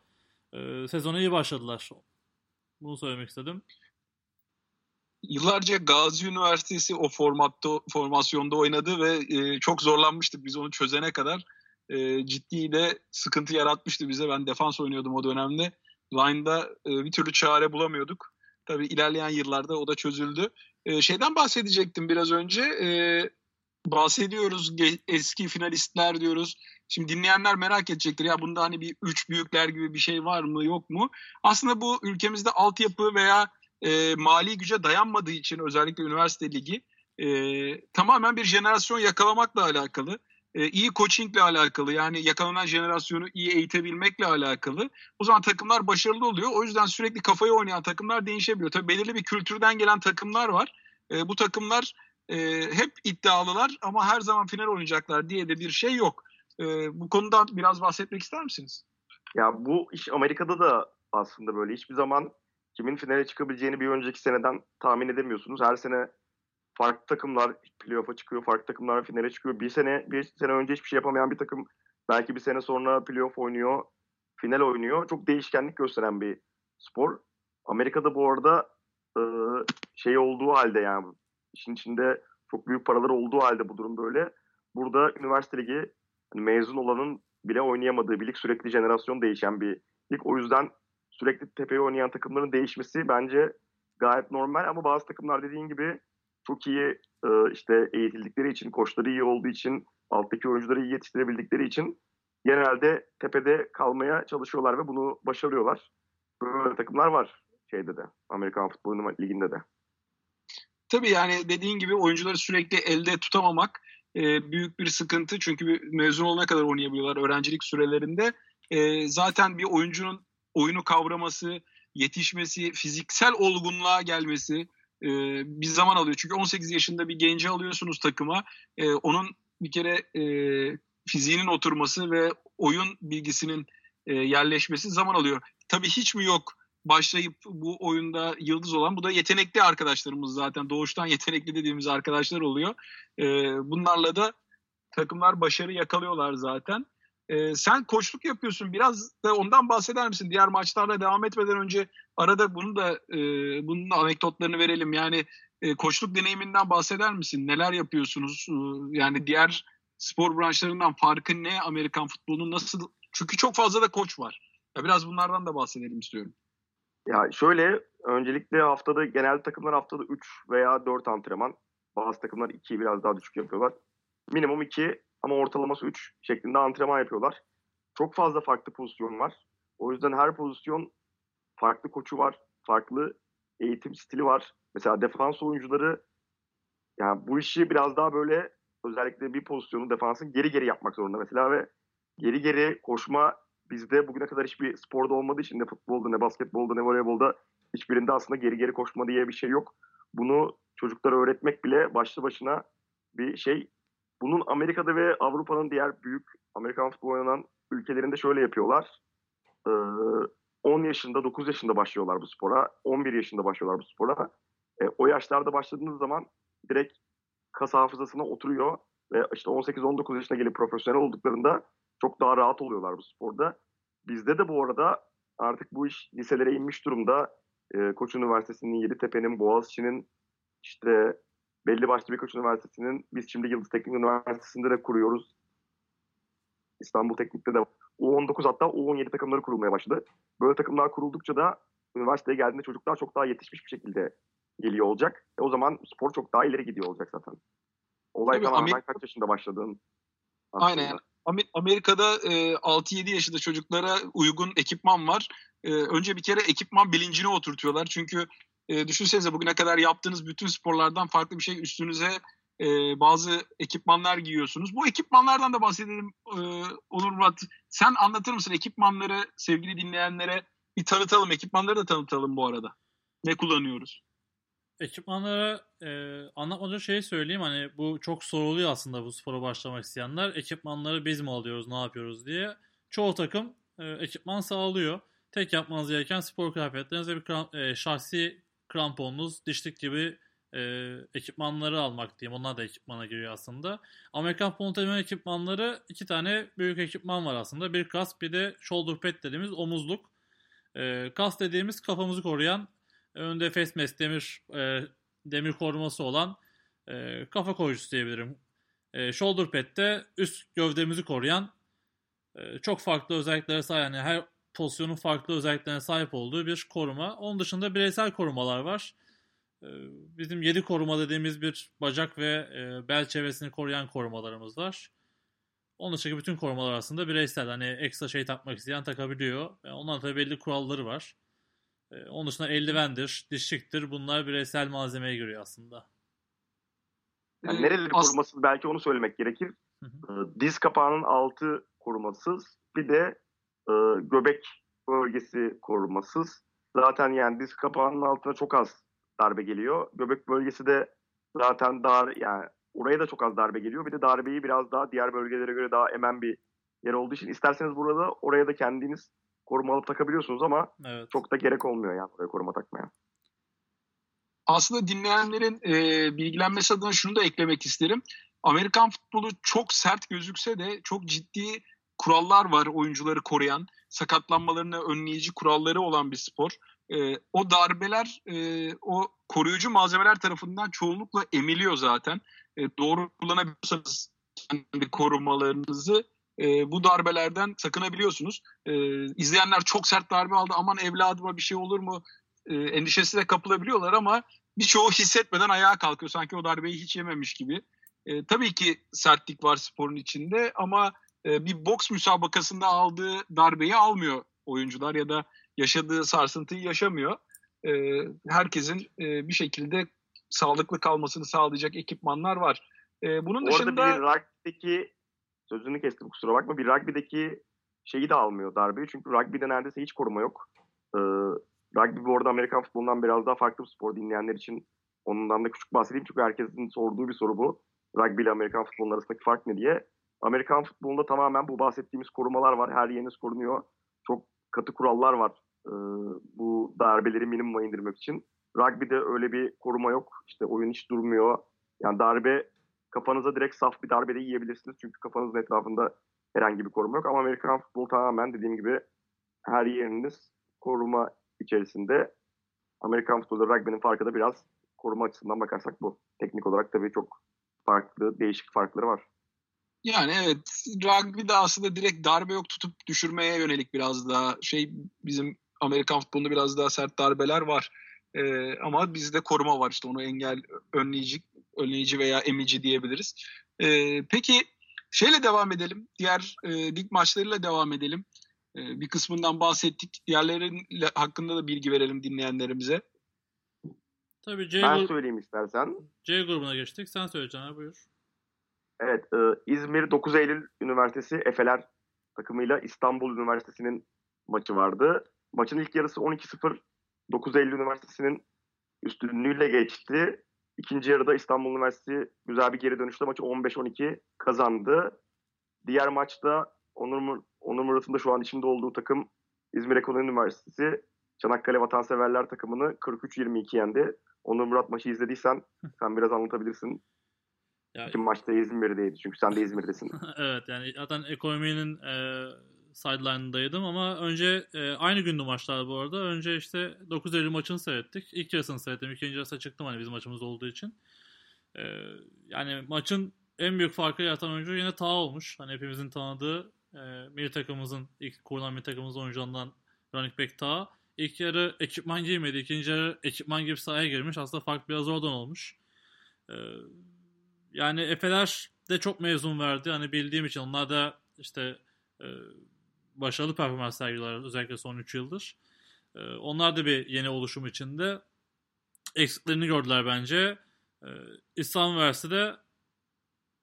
E, sezona iyi başladılar. Bunu söylemek istedim. Yıllarca Gazi Üniversitesi o formatta formasyonda oynadı ve e, çok zorlanmıştık biz onu çözene kadar e, ciddi de sıkıntı yaratmıştı bize. Ben defans oynuyordum o dönemde. Line'da e, bir türlü çare bulamıyorduk. Tabii ilerleyen yıllarda o da çözüldü. E, şeyden bahsedecektim biraz önce. E, bahsediyoruz eski finalistler diyoruz. Şimdi dinleyenler merak edecektir ya bunda hani bir üç büyükler gibi bir şey var mı yok mu? Aslında bu ülkemizde altyapı veya e, mali güce dayanmadığı için özellikle üniversite ligi e, tamamen bir jenerasyon yakalamakla alakalı. E, iyi coachingle alakalı yani yakalanan jenerasyonu iyi eğitebilmekle alakalı. O zaman takımlar başarılı oluyor. O yüzden sürekli kafayı oynayan takımlar değişebiliyor. Tabii belirli bir kültürden gelen takımlar var. E, bu takımlar e, hep iddialılar ama her zaman final oynayacaklar diye de bir şey yok. E, bu konuda biraz bahsetmek ister misiniz? Ya bu iş Amerika'da da aslında böyle hiçbir zaman kimin finale çıkabileceğini bir önceki seneden tahmin edemiyorsunuz. Her sene farklı takımlar playoff'a çıkıyor, farklı takımlar finale çıkıyor. Bir sene bir sene önce hiçbir şey yapamayan bir takım belki bir sene sonra playoff oynuyor, final oynuyor. Çok değişkenlik gösteren bir spor. Amerika'da bu arada e, şey olduğu halde yani işin içinde çok büyük paralar olduğu halde bu durum böyle. Burada üniversite ligi hani mezun olanın bile oynayamadığı bir lig sürekli jenerasyon değişen bir lig. O yüzden sürekli tepeye oynayan takımların değişmesi bence gayet normal ama bazı takımlar dediğin gibi çok iyi e, işte eğitildikleri için, koçları iyi olduğu için, alttaki oyuncuları iyi yetiştirebildikleri için genelde tepede kalmaya çalışıyorlar ve bunu başarıyorlar. Böyle takımlar var şeyde de, Amerikan Futbol Ligi'nde de. Tabii yani dediğin gibi oyuncuları sürekli elde tutamamak e, büyük bir sıkıntı. Çünkü mezun olana kadar oynayabiliyorlar öğrencilik sürelerinde. E, zaten bir oyuncunun oyunu kavraması, yetişmesi, fiziksel olgunluğa gelmesi e, bir zaman alıyor. Çünkü 18 yaşında bir genci alıyorsunuz takıma. E, onun bir kere e, fiziğinin oturması ve oyun bilgisinin e, yerleşmesi zaman alıyor. Tabii hiç mi yok başlayıp bu oyunda yıldız olan bu da yetenekli arkadaşlarımız zaten doğuştan yetenekli dediğimiz arkadaşlar oluyor. E, bunlarla da takımlar başarı yakalıyorlar zaten. E, sen koçluk yapıyorsun biraz da ondan bahseder misin? Diğer maçlarla devam etmeden önce arada bunu da e, bunun da anekdotlarını verelim. Yani e, koçluk deneyiminden bahseder misin? Neler yapıyorsunuz? E, yani diğer spor branşlarından farkı ne Amerikan futbolunun nasıl? Çünkü çok fazla da koç var. Ya biraz bunlardan da bahsedelim istiyorum. Ya şöyle öncelikle haftada genel takımlar haftada 3 veya 4 antrenman. Bazı takımlar 2'yi biraz daha düşük yapıyorlar. Minimum 2 ama ortalaması 3 şeklinde antrenman yapıyorlar. Çok fazla farklı pozisyon var. O yüzden her pozisyon farklı koçu var. Farklı eğitim stili var. Mesela defans oyuncuları yani bu işi biraz daha böyle özellikle bir pozisyonu defansın geri geri yapmak zorunda mesela ve geri geri koşma bizde bugüne kadar hiçbir sporda olmadığı için ne futbolda ne basketbolda ne voleybolda hiçbirinde aslında geri geri koşma diye bir şey yok. Bunu çocuklara öğretmek bile başlı başına bir şey. Bunun Amerika'da ve Avrupa'nın diğer büyük Amerikan futbol oynanan ülkelerinde şöyle yapıyorlar. Ee, 10 yaşında, 9 yaşında başlıyorlar bu spora. 11 yaşında başlıyorlar bu spora. E, o yaşlarda başladığınız zaman direkt kas hafızasına oturuyor ve işte 18-19 yaşına gelip profesyonel olduklarında çok daha rahat oluyorlar bu sporda. Bizde de bu arada artık bu iş liselere inmiş durumda. E, Koç Üniversitesi'nin, Yeditepe'nin, Boğaziçi'nin işte belli başlı birkaç üniversitesinin biz şimdi Yıldız Teknik Üniversitesi'nde de kuruyoruz. İstanbul Teknik'te de U19 hatta U17 takımları kurulmaya başladı. Böyle takımlar kuruldukça da üniversiteye geldiğinde çocuklar çok daha yetişmiş bir şekilde geliyor olacak. E o zaman spor çok daha ileri gidiyor olacak zaten. Olay Tabii tamamen Amerika... kaç yaşında başladığın. Aynen. Amerika'da e, 6-7 yaşında çocuklara uygun ekipman var. E, önce bir kere ekipman bilincini oturtuyorlar. Çünkü e, düşünsenize bugüne kadar yaptığınız bütün sporlardan farklı bir şey üstünüze e, bazı ekipmanlar giyiyorsunuz. Bu ekipmanlardan da bahsedelim e, Onur Murat. Sen anlatır mısın ekipmanları sevgili dinleyenlere bir tanıtalım. Ekipmanları da tanıtalım bu arada. Ne kullanıyoruz? Ekipmanlara e, anlatmadan şey söyleyeyim hani bu çok soruluyor aslında bu spora başlamak isteyenler. Ekipmanları biz mi alıyoruz ne yapıyoruz diye. Çoğu takım e, ekipman sağlıyor. Tek yapmanız gereken spor kıyafetleriniz ve bir e, şahsi kramponunuz, dişlik gibi e, ekipmanları almak diyeyim. Onlar da ekipmana giriyor aslında. Amerikan Pontamen ekipmanları iki tane büyük ekipman var aslında. Bir kask bir de shoulder pad dediğimiz omuzluk. E, kask dediğimiz kafamızı koruyan önde face mask demir e, demir koruması olan e, kafa koruyucusu diyebilirim. E, shoulder pad de üst gövdemizi koruyan e, çok farklı özelliklere sahip yani her pozisyonun farklı özelliklerine sahip olduğu bir koruma. Onun dışında bireysel korumalar var. Ee, bizim yedi koruma dediğimiz bir bacak ve e, bel çevresini koruyan korumalarımız var. Onun dışındaki bütün korumalar aslında bireysel. Hani ekstra şey takmak isteyen takabiliyor. Yani onların tabii belli kuralları var. Ee, onun dışında eldivendir, dişliktir. Bunlar bireysel malzemeye giriyor aslında. Yani nereleri As- korumasız belki onu söylemek gerekir. Hı hı. Ee, diz kapağının altı korumasız. Bir de e, göbek bölgesi korumasız. Zaten yani diz kapağının altına çok az darbe geliyor. Göbek bölgesi de zaten dar yani oraya da çok az darbe geliyor. Bir de darbeyi biraz daha diğer bölgelere göre daha emen bir yer olduğu için isterseniz burada oraya da kendiniz koruma alıp takabiliyorsunuz ama evet. çok da gerek olmuyor yani oraya koruma takmaya. Aslında dinleyenlerin e, bilgilenmesi adına şunu da eklemek isterim. Amerikan futbolu çok sert gözükse de çok ciddi kurallar var oyuncuları koruyan, sakatlanmalarını önleyici kuralları olan bir spor. E, o darbeler e, o koruyucu malzemeler tarafından çoğunlukla emiliyor zaten. E, doğru kullanabiliyorsanız kendi korumalarınızı e, bu darbelerden sakınabiliyorsunuz. E, izleyenler çok sert darbe aldı aman evladıma bir şey olur mu e, endişesine kapılabiliyorlar ama birçoğu hissetmeden ayağa kalkıyor sanki o darbeyi hiç yememiş gibi. E, tabii ki sertlik var sporun içinde ama e, bir boks müsabakasında aldığı darbeyi almıyor oyuncular ya da yaşadığı sarsıntıyı yaşamıyor. E, herkesin e, bir şekilde sağlıklı kalmasını sağlayacak ekipmanlar var. E, bunun Orada dışında... bir rugby'deki sözünü kestim kusura bakma bir rugby'deki şeyi de almıyor darbeyi. Çünkü rugby'de neredeyse hiç koruma yok. Rugby bu arada Amerikan futbolundan biraz daha farklı bir spor dinleyenler için ondan da küçük bahsedeyim. Çünkü herkesin sorduğu bir soru bu. Rugby ile Amerikan futbolunun arasındaki fark ne diye. Amerikan futbolunda tamamen bu bahsettiğimiz korumalar var. Her yeriniz korunuyor. Çok katı kurallar var e, bu darbeleri minimuma indirmek için. Rugby'de öyle bir koruma yok. İşte oyun hiç durmuyor. Yani darbe kafanıza direkt saf bir darbe de yiyebilirsiniz. Çünkü kafanızın etrafında herhangi bir koruma yok. Ama Amerikan futbol tamamen dediğim gibi her yeriniz koruma içerisinde. Amerikan futbolu rugby'nin farkı da biraz koruma açısından bakarsak bu. Teknik olarak tabii çok farklı, değişik farkları var. Yani evet rugby de aslında direkt darbe yok tutup düşürmeye yönelik biraz daha şey bizim Amerikan futbolunda biraz daha sert darbeler var. Ee, ama bizde koruma var işte onu engel önleyici önleyici veya emici diyebiliriz. Ee, peki şeyle devam edelim. Diğer e, lig maçlarıyla devam edelim. Ee, bir kısmından bahsettik. Diğerlerin hakkında da bilgi verelim dinleyenlerimize. Tabii C ben söyleyeyim istersen. C grubuna geçtik. Sen söyle Caner buyur. Evet, e, İzmir 9 Eylül Üniversitesi Efeler takımıyla İstanbul Üniversitesi'nin maçı vardı. Maçın ilk yarısı 12-0 9 Eylül Üniversitesi'nin üstünlüğüyle geçti. İkinci yarıda İstanbul Üniversitesi güzel bir geri dönüşte maçı 15-12 kazandı. Diğer maçta Onur, Onur Murat'ın da şu an içinde olduğu takım İzmir Ekonomi Üniversitesi Çanakkale Vatanseverler takımını 43-22 yendi. Onur Murat maçı izlediysen sen biraz anlatabilirsin. Ya, İki maçta İzmir'deydi çünkü sen de İzmir'desin. evet yani zaten ekonominin e, sideline'ındaydım ama önce e, aynı gündü maçlar bu arada. Önce işte 9 Eylül maçını seyrettik. İlk yarısını seyrettim. İkinci yarısına çıktım hani bizim maçımız olduğu için. E, yani maçın en büyük farkı yaratan oyuncu yine Ta olmuş. Hani hepimizin tanıdığı e, milli takımımızın ilk kurulan milli takımımızın oyuncularından running back Ta. İlk yarı ekipman giymedi. ikinci yarı ekipman gibi sahaya girmiş. Aslında fark biraz oradan olmuş. E, yani Efeler de çok mezun verdi. Hani bildiğim için onlar da işte e, başarılı performans sergiliyorlar özellikle son 3 yıldır. E, onlar da bir yeni oluşum içinde eksiklerini gördüler bence. E, İslam Üniversitesi'de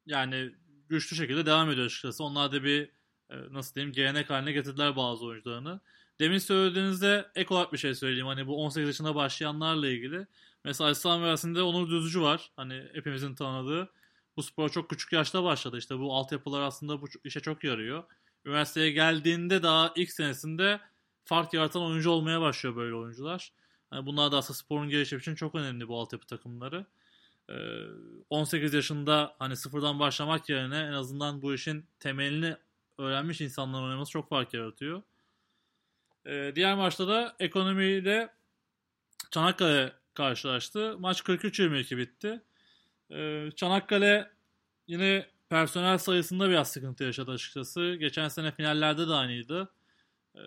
yani güçlü şekilde devam ediyor açıkçası. Onlar da bir e, nasıl diyeyim gelenek haline getirdiler bazı oyuncularını. Demin söylediğinizde ek olarak bir şey söyleyeyim. Hani bu 18 yaşında başlayanlarla ilgili. Mesela İslam Üniversitesi'nde Onur Düzücü var. Hani hepimizin tanıdığı. Bu spor çok küçük yaşta başladı. İşte bu altyapılar aslında bu işe çok yarıyor. Üniversiteye geldiğinde daha ilk senesinde fark yaratan oyuncu olmaya başlıyor böyle oyuncular. Yani bunlar da aslında sporun gelişimi için çok önemli bu altyapı takımları. 18 yaşında hani sıfırdan başlamak yerine en azından bu işin temelini öğrenmiş insanların oynaması çok fark yaratıyor. Diğer maçta da ekonomiyle Çanakkale karşılaştı. Maç 43-22 bitti. Ee, Çanakkale yine personel sayısında biraz sıkıntı yaşadı açıkçası. Geçen sene finallerde de aynıydı. Ee,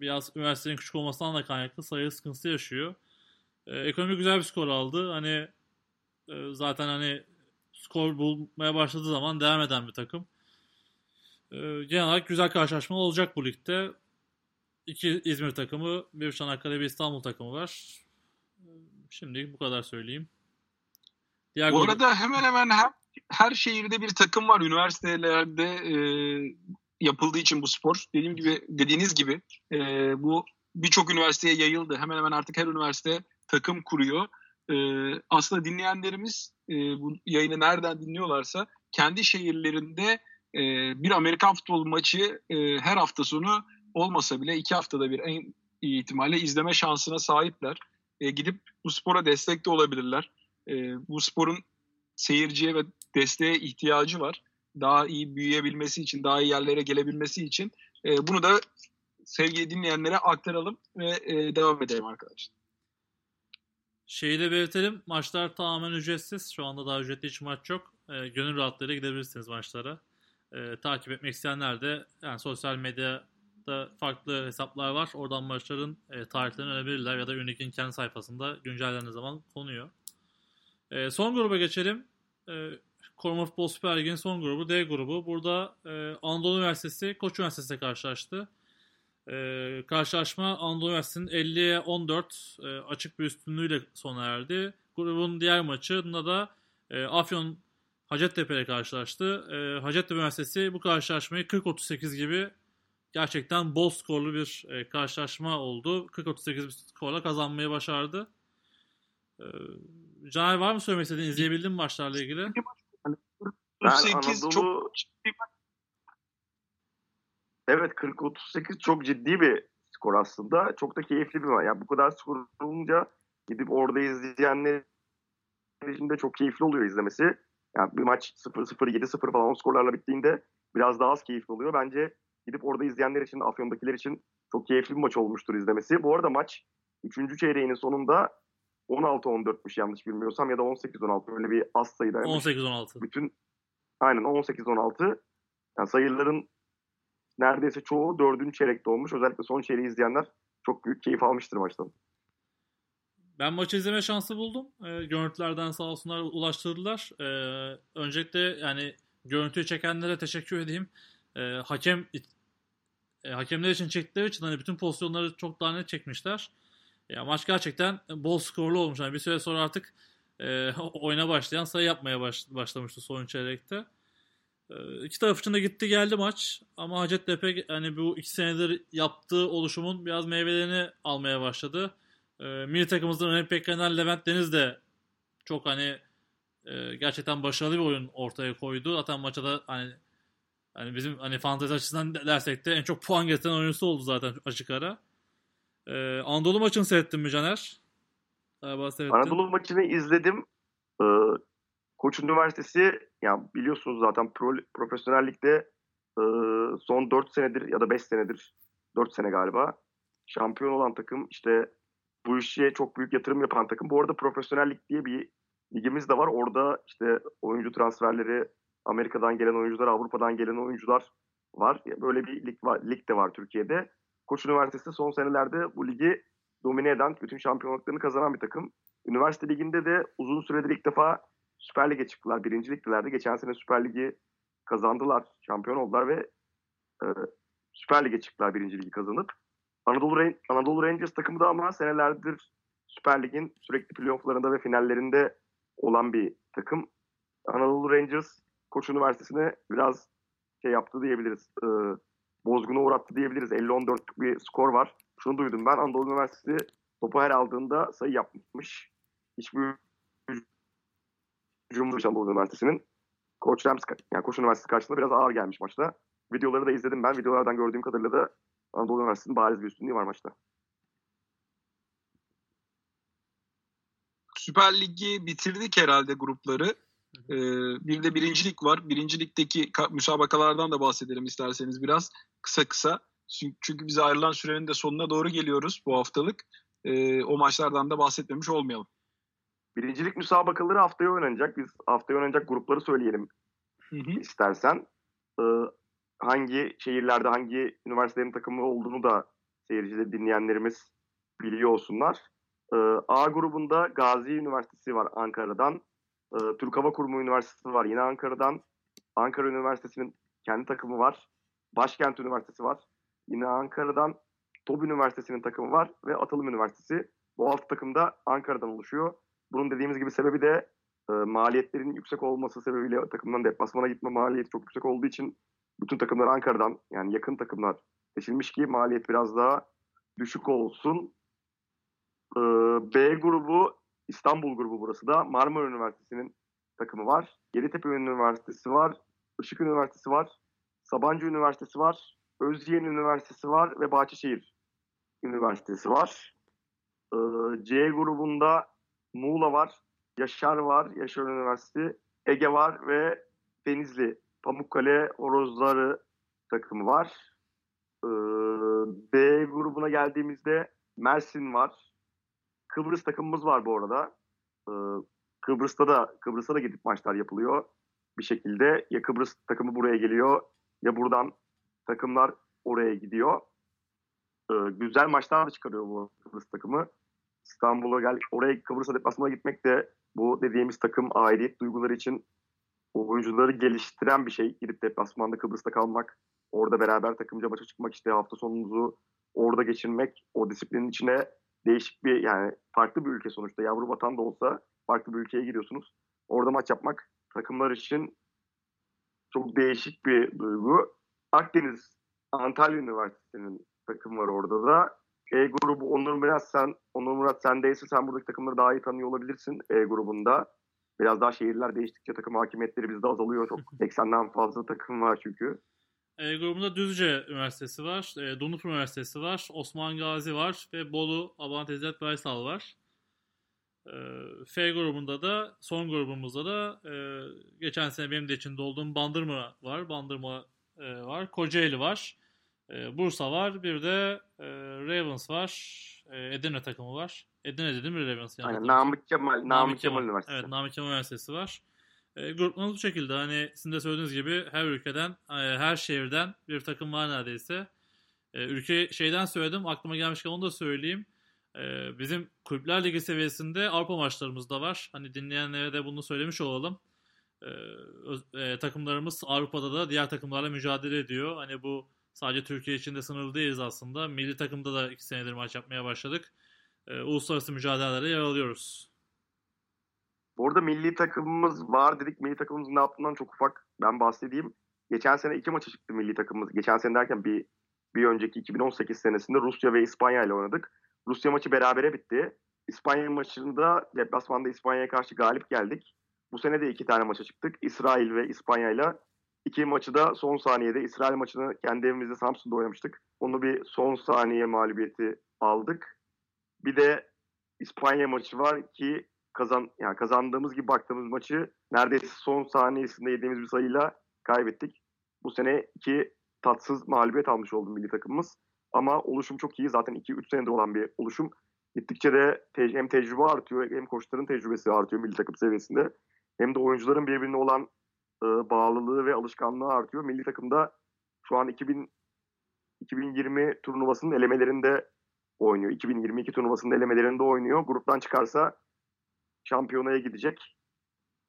biraz üniversitenin küçük olmasından da kaynaklı sayı sıkıntısı yaşıyor. E, ekonomi güzel bir skor aldı. Hani e, zaten hani skor bulmaya başladığı zaman devam eden bir takım. E, genel olarak güzel karşılaşma olacak bu ligde. İki İzmir takımı, bir Çanakkale, bir İstanbul takımı var. E, Şimdi bu kadar söyleyeyim. Diğer bu arada hemen hemen her, her şehirde bir takım var. Üniversitelerde e, yapıldığı için bu spor. Dediğim gibi dediğiniz gibi e, bu birçok üniversiteye yayıldı. Hemen hemen artık her üniversite takım kuruyor. E, aslında dinleyenlerimiz e, bu yayını nereden dinliyorlarsa kendi şehirlerinde e, bir Amerikan futbol maçı e, her hafta sonu olmasa bile iki haftada bir en iyi ihtimalle izleme şansına sahipler. E, gidip bu spora destek de olabilirler. E, bu sporun seyirciye ve desteğe ihtiyacı var. Daha iyi büyüyebilmesi için, daha iyi yerlere gelebilmesi için. E, bunu da sevgili dinleyenlere aktaralım ve e, devam edelim arkadaşlar. Şeyi de belirtelim. Maçlar tamamen ücretsiz. Şu anda daha ücretli hiç maç yok. E, gönül rahatlığıyla gidebilirsiniz maçlara. E, takip etmek isteyenler de yani sosyal medyada farklı hesaplar var. Oradan maçların e, tarihlerini öğrenebilirler ya da Unique'in kendi sayfasında güncellendiği zaman konuyor. E, son gruba geçelim. E, Koruma Futbol Süper Ligi'nin son grubu D grubu. Burada e, Anadolu Üniversitesi Koç Üniversitesi'yle karşılaştı. E, karşılaşma Anadolu Üniversitesi'nin 50'ye 14 e, açık bir üstünlüğüyle sona erdi. Grubun diğer maçında da e, Afyon Hacettepe ile karşılaştı. E, Hacettepe Üniversitesi bu karşılaşmayı 40-38 gibi gerçekten bol skorlu bir e, karşılaşma oldu. 40-38 bir skorla kazanmayı başardı. E, Caner var mı söylemek istediğin? İzleyebildin mi maçlarla ilgili? Ben Anadolu... çok Evet 40-38 çok ciddi bir skor aslında. Çok da keyifli bir maç. Yani bu kadar skor olunca gidip orada izleyenler için de çok keyifli oluyor izlemesi. Yani bir maç 0-0, 7-0 falan o skorlarla bittiğinde biraz daha az keyifli oluyor. Bence gidip orada izleyenler için, Afyon'dakiler için çok keyifli bir maç olmuştur izlemesi. Bu arada maç 3. çeyreğinin sonunda 16-14'müş yanlış bilmiyorsam ya da 18-16 öyle bir az sayıdaymış. 18-16. Bütün aynen 18-16 yani sayıların neredeyse çoğu dördüncü çeyrekte olmuş. Özellikle son çeyreği izleyenler çok büyük keyif almıştır maçtan. Ben maçı izleme şansı buldum. E, görüntülerden sağ olsunlar ulaştırdılar. E, öncelikle yani görüntüyü çekenlere teşekkür edeyim. E, hakem e, hakemler için çektikleri için hani bütün pozisyonları çok daha net çekmişler. Ya maç gerçekten bol skorlu olmuş. Yani bir süre sonra artık e, oyuna başlayan sayı yapmaya baş, başlamıştı son çeyrekte. E, iki taraf için de gitti geldi maç. Ama Hacettepe hani bu iki senedir yaptığı oluşumun biraz meyvelerini almaya başladı. E, milli takımımızdan önemli beklenen Levent Deniz de çok hani e, gerçekten başarılı bir oyun ortaya koydu. Zaten maça da hani hani bizim hani fantezi açısından dersek de en çok puan getiren oyuncusu oldu zaten açık ara. Ee, Anadolu maçını seyrettin mi Caner? Galiba seyrettin. Anadolu maçını izledim. Ee, Koç Üniversitesi yani biliyorsunuz zaten pro, profesyonellikte e, son 4 senedir ya da 5 senedir 4 sene galiba şampiyon olan takım işte bu işe çok büyük yatırım yapan takım. Bu arada profesyonellik diye bir ligimiz de var. Orada işte oyuncu transferleri Amerika'dan gelen oyuncular, Avrupa'dan gelen oyuncular var. Böyle bir lig, var, lig de var Türkiye'de. Koç Üniversitesi son senelerde bu ligi domine eden, bütün şampiyonluklarını kazanan bir takım. Üniversite liginde de uzun süredir ilk defa Süper Lig'e çıktılar. Birinci ligdilerdi. Geçen sene Süper Lig'i kazandılar. Şampiyon oldular ve e, Süper Lig'e çıktılar birinci ligi kazanıp. Anadolu, Anadolu Rangers takımı da ama senelerdir Süper Lig'in sürekli playofflarında ve finallerinde olan bir takım. Anadolu Rangers Koç Üniversitesi'ne biraz şey yaptı diyebiliriz. E, bozguna uğrattı diyebiliriz. 50-14'lük bir skor var. Şunu duydum ben Anadolu Üniversitesi topu her aldığında sayı yapmış. Hiçbir hücumlu Anadolu Üniversitesi'nin Koç Rams, yani Koç Üniversitesi karşısında biraz ağır gelmiş maçta. Videoları da izledim ben. Videolardan gördüğüm kadarıyla da Anadolu Üniversitesi'nin bariz bir üstünlüğü var maçta. Süper Lig'i bitirdik herhalde grupları. Ee, bir de birincilik var. Birincilikteki müsabakalardan da bahsedelim isterseniz biraz kısa kısa. Çünkü bize ayrılan sürenin de sonuna doğru geliyoruz bu haftalık. Ee, o maçlardan da bahsetmemiş olmayalım. Birincilik müsabakaları haftaya oynanacak. Biz haftaya oynanacak grupları söyleyelim hı hı. istersen. Ee, hangi şehirlerde hangi üniversitelerin takımı olduğunu da seyircileri dinleyenlerimiz biliyor olsunlar. E, A grubunda Gazi Üniversitesi var Ankara'dan. E, Türk Hava Kurumu Üniversitesi var yine Ankara'dan. Ankara Üniversitesi'nin kendi takımı var. Başkent Üniversitesi var. Yine Ankara'dan. TOB Üniversitesi'nin takımı var ve Atılım Üniversitesi. Bu alt takım da Ankara'dan oluşuyor. Bunun dediğimiz gibi sebebi de e, maliyetlerin yüksek olması sebebiyle takımdan deplasmana gitme maliyeti çok yüksek olduğu için bütün takımlar Ankara'dan yani yakın takımlar seçilmiş ki maliyet biraz daha düşük olsun. E, B grubu İstanbul grubu burası da Marmara Üniversitesi'nin takımı var. Yeditepe Üniversitesi var. Işık Üniversitesi var. Sabancı Üniversitesi var. Özyeğin Üniversitesi var ve Bahçeşehir Üniversitesi var. Ee, C grubunda Muğla var, Yaşar var, Yaşar Üniversitesi, Ege var ve Denizli, Pamukkale Horozları takımı var. Ee, B grubuna geldiğimizde Mersin var. Kıbrıs takımımız var bu arada. Ee, Kıbrıs'ta da Kıbrıs'a da gidip maçlar yapılıyor bir şekilde. Ya Kıbrıs takımı buraya geliyor ya buradan takımlar oraya gidiyor. Ee, güzel maçlar çıkarıyor bu Kıbrıs takımı. İstanbul'a gel, oraya Kıbrıs'a deplasmana gitmek de bu dediğimiz takım aidiyet duyguları için oyuncuları geliştiren bir şey. Gidip deplasmanda Kıbrıs'ta kalmak, orada beraber takımca maça çıkmak işte hafta sonumuzu orada geçirmek, o disiplinin içine değişik bir yani farklı bir ülke sonuçta yavru vatan da olsa farklı bir ülkeye giriyorsunuz. Orada maç yapmak takımlar için çok değişik bir duygu. Akdeniz Antalya Üniversitesi'nin takım var orada da. E grubu Onur Murat sen Onur Murat sendeyse sen buradaki takımları daha iyi tanıyor olabilirsin E grubunda. Biraz daha şehirler değiştikçe takım hakimiyetleri bizde azalıyor. Çok 80'den fazla takım var çünkü. E grubunda Düzce Üniversitesi var, e, Donuk Üniversitesi var, Osman Gazi var ve Bolu Abant İzzet Baysal var. E, F grubunda da, son grubumuzda da e, geçen sene benim de içinde olduğum Bandırma var, Bandırma e, var, Kocaeli var, e, Bursa var, bir de e, Ravens var, e, Edirne takımı var. Edirne dedim mi Ravens? Aynen, Namık Kemal, Namık, Namık Kemal, Kemal Üniversitesi. Evet, Namık Kemal Üniversitesi var. E, gruplarımız bu şekilde. Hani sizin de söylediğiniz gibi her ülkeden, e, her şehirden bir takım var neredeyse. E, ülke şeyden söyledim. Aklıma gelmişken onu da söyleyeyim. E, bizim Kulüpler Ligi seviyesinde Avrupa maçlarımız da var. Hani dinleyenlere de bunu söylemiş olalım. Takımlarımız Avrupa'da da diğer takımlarla mücadele ediyor. Hani bu sadece Türkiye için de sınırlı değiliz aslında. Milli takımda da iki senedir maç yapmaya başladık. Uluslararası mücadelelere yer alıyoruz. Bu arada milli takımımız var dedik. Milli takımımızın ne yaptığından çok ufak ben bahsedeyim. Geçen sene iki maça çıktı milli takımımız. Geçen sene derken bir bir önceki 2018 senesinde Rusya ve İspanya ile oynadık. Rusya maçı berabere bitti. İspanya maçında deplasmanda İspanya'ya karşı galip geldik. Bu sene de iki tane maça çıktık. İsrail ve İspanya ile. İki maçı da son saniyede İsrail maçını kendi evimizde Samsun'da oynamıştık. Onu bir son saniye mağlubiyeti aldık. Bir de İspanya maçı var ki kazan yani kazandığımız gibi baktığımız maçı neredeyse son saniyesinde yediğimiz bir sayıyla kaybettik. Bu sene iki tatsız mağlubiyet almış oldu milli takımımız. Ama oluşum çok iyi. Zaten 2-3 senedir olan bir oluşum. Gittikçe de te- hem tecrübe artıyor hem koçların tecrübesi artıyor milli takım seviyesinde. Hem de oyuncuların birbirine olan e, bağlılığı ve alışkanlığı artıyor. Milli takımda şu an 2000 2020 turnuvasının elemelerinde oynuyor. 2022 turnuvasının elemelerinde oynuyor. Gruptan çıkarsa şampiyonaya gidecek.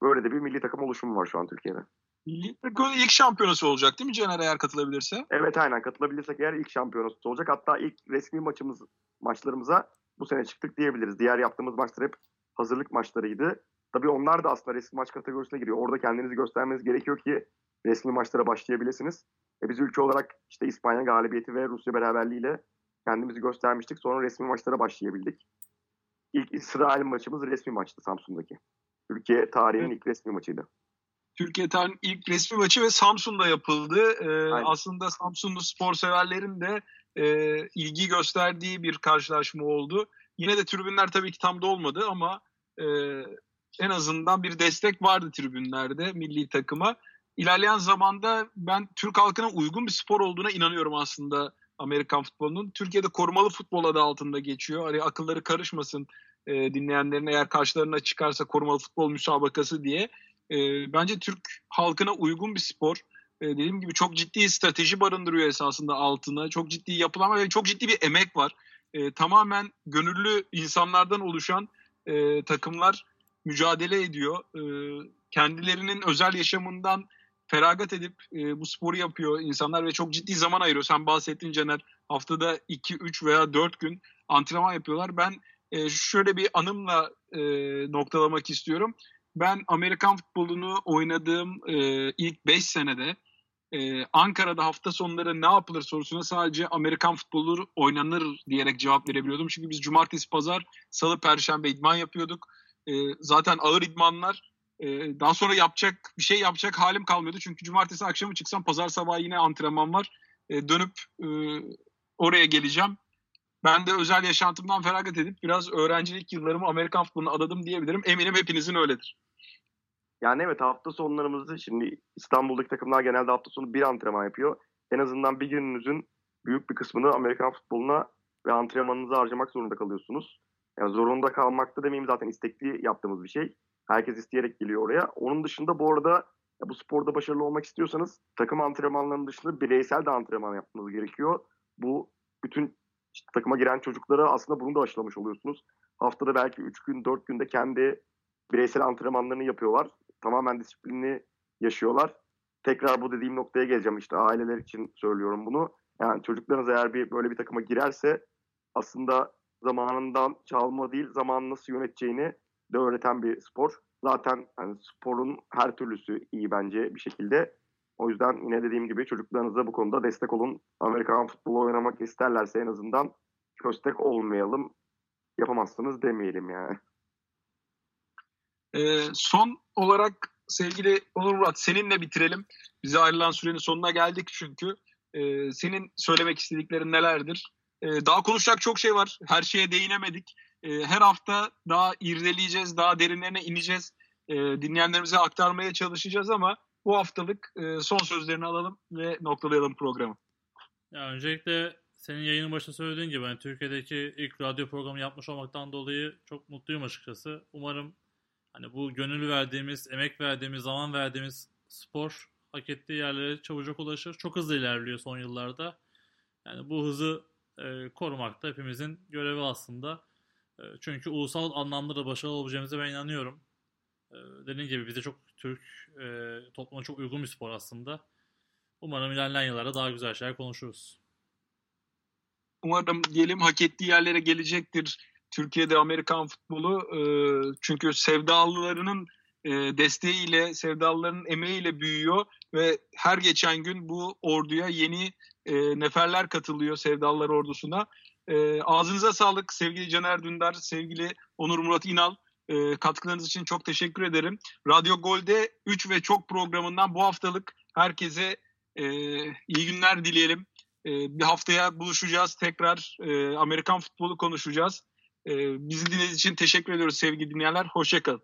Böyle de bir milli takım oluşumu var şu an Türkiye'de. Takımın ilk şampiyonası olacak değil mi Caner eğer katılabilirse? Evet aynen katılabilirsek eğer ilk şampiyonası olacak. Hatta ilk resmi maçımız maçlarımıza bu sene çıktık diyebiliriz. Diğer yaptığımız maçlar hep hazırlık maçlarıydı. Tabii onlar da aslında resmi maç kategorisine giriyor. Orada kendinizi göstermeniz gerekiyor ki resmi maçlara başlayabilirsiniz. E biz ülke olarak işte İspanya galibiyeti ve Rusya beraberliğiyle kendimizi göstermiştik. Sonra resmi maçlara başlayabildik. İlk İsrail maçımız resmi maçtı Samsun'daki. Türkiye tarihinin evet. ilk resmi maçıydı. Türkiye tarihinin ilk resmi maçı ve Samsun'da yapıldı. Ee, aslında Samsunlu spor severlerin de e, ilgi gösterdiği bir karşılaşma oldu. Yine de tribünler tabii ki tam da olmadı ama e, en azından bir destek vardı tribünlerde milli takıma. İlerleyen zamanda ben Türk halkına uygun bir spor olduğuna inanıyorum aslında Amerikan futbolunun. Türkiye'de korumalı futbol adı altında geçiyor. Hani akılları karışmasın e, dinleyenlerin eğer karşılarına çıkarsa korumalı futbol müsabakası diye. E, bence Türk halkına uygun bir spor. E, dediğim gibi çok ciddi strateji barındırıyor esasında altına. Çok ciddi yapılan ve çok ciddi bir emek var. e, tamamen gönüllü insanlardan oluşan e, takımlar mücadele ediyor. E, kendilerinin özel yaşamından feragat edip e, bu sporu yapıyor insanlar ve çok ciddi zaman ayırıyor. Sen bahsettin Caner haftada 2, 3 veya 4 gün antrenman yapıyorlar. Ben e, şöyle bir anımla e, noktalamak istiyorum. Ben Amerikan futbolunu oynadığım e, ilk 5 senede e, Ankara'da hafta sonları ne yapılır sorusuna sadece Amerikan futbolu oynanır diyerek cevap verebiliyordum. Çünkü biz cumartesi, pazar, salı, perşembe idman yapıyorduk. E, zaten ağır idmanlar daha sonra yapacak bir şey yapacak halim kalmıyordu. Çünkü cumartesi akşamı çıksam pazar sabahı yine antrenman var. E, dönüp e, oraya geleceğim. Ben de özel yaşantımdan feragat edip biraz öğrencilik yıllarımı Amerikan futboluna adadım diyebilirim. Eminim hepinizin öyledir. Yani evet hafta sonlarımızda şimdi İstanbul'daki takımlar genelde hafta sonu bir antrenman yapıyor. En azından bir gününüzün büyük bir kısmını Amerikan futboluna ve antrenmanınızı harcamak zorunda kalıyorsunuz. Yani zorunda kalmakta demeyeyim zaten istekli yaptığımız bir şey. Herkes isteyerek geliyor oraya. Onun dışında bu arada bu sporda başarılı olmak istiyorsanız takım antrenmanlarının dışında bireysel de antrenman yapmanız gerekiyor. Bu bütün işte takıma giren çocuklara aslında bunu da aşılamış oluyorsunuz. Haftada belki 3 gün 4 günde kendi bireysel antrenmanlarını yapıyorlar. Tamamen disiplinli yaşıyorlar. Tekrar bu dediğim noktaya geleceğim işte aileler için söylüyorum bunu. Yani çocuklarınız eğer bir böyle bir takıma girerse aslında zamanından çalma değil zamanı nasıl yöneteceğini de öğreten bir spor. Zaten hani sporun her türlüsü iyi bence bir şekilde. O yüzden yine dediğim gibi çocuklarınıza bu konuda destek olun. Amerikan futbolu oynamak isterlerse en azından köstek olmayalım. Yapamazsınız demeyelim yani. Ee, son olarak sevgili Onur Murat seninle bitirelim. Bize ayrılan sürenin sonuna geldik çünkü. Ee, senin söylemek istediklerin nelerdir? Ee, daha konuşacak çok şey var. Her şeye değinemedik. Ee, her hafta daha irdeleyeceğiz, daha derinlerine ineceğiz. Ee, dinleyenlerimize aktarmaya çalışacağız ama bu haftalık e, son sözlerini alalım ve noktalayalım programı. Ya öncelikle senin yayının başında söylediğin gibi ben Türkiye'deki ilk radyo programı yapmış olmaktan dolayı çok mutluyum açıkçası. Umarım hani bu gönül verdiğimiz, emek verdiğimiz, zaman verdiğimiz spor hak ettiği yerlere çabucak ulaşır. Çok hızlı ilerliyor son yıllarda. Yani bu hızı e, korumak da hepimizin görevi aslında. E, çünkü ulusal anlamda da başarılı olacağımıza ben inanıyorum. E, dediğim gibi bize çok Türk e, topluma çok uygun bir spor aslında. Umarım ilerleyen yıllarda daha güzel şeyler konuşuruz. Umarım diyelim hak ettiği yerlere gelecektir Türkiye'de Amerikan futbolu. E, çünkü sevdalılarının e, desteğiyle, sevdalıların emeğiyle büyüyor ve her geçen gün bu orduya yeni e, neferler katılıyor sevdalılar ordusuna. E, ağzınıza sağlık sevgili Caner Dündar, sevgili Onur Murat İnal. E, katkılarınız için çok teşekkür ederim. Radyo Gol'de 3 ve çok programından bu haftalık herkese e, iyi günler dileyelim. E, bir haftaya buluşacağız. Tekrar e, Amerikan futbolu konuşacağız. E, bizi dinlediğiniz için teşekkür ediyoruz sevgili dinleyenler. Hoşçakalın.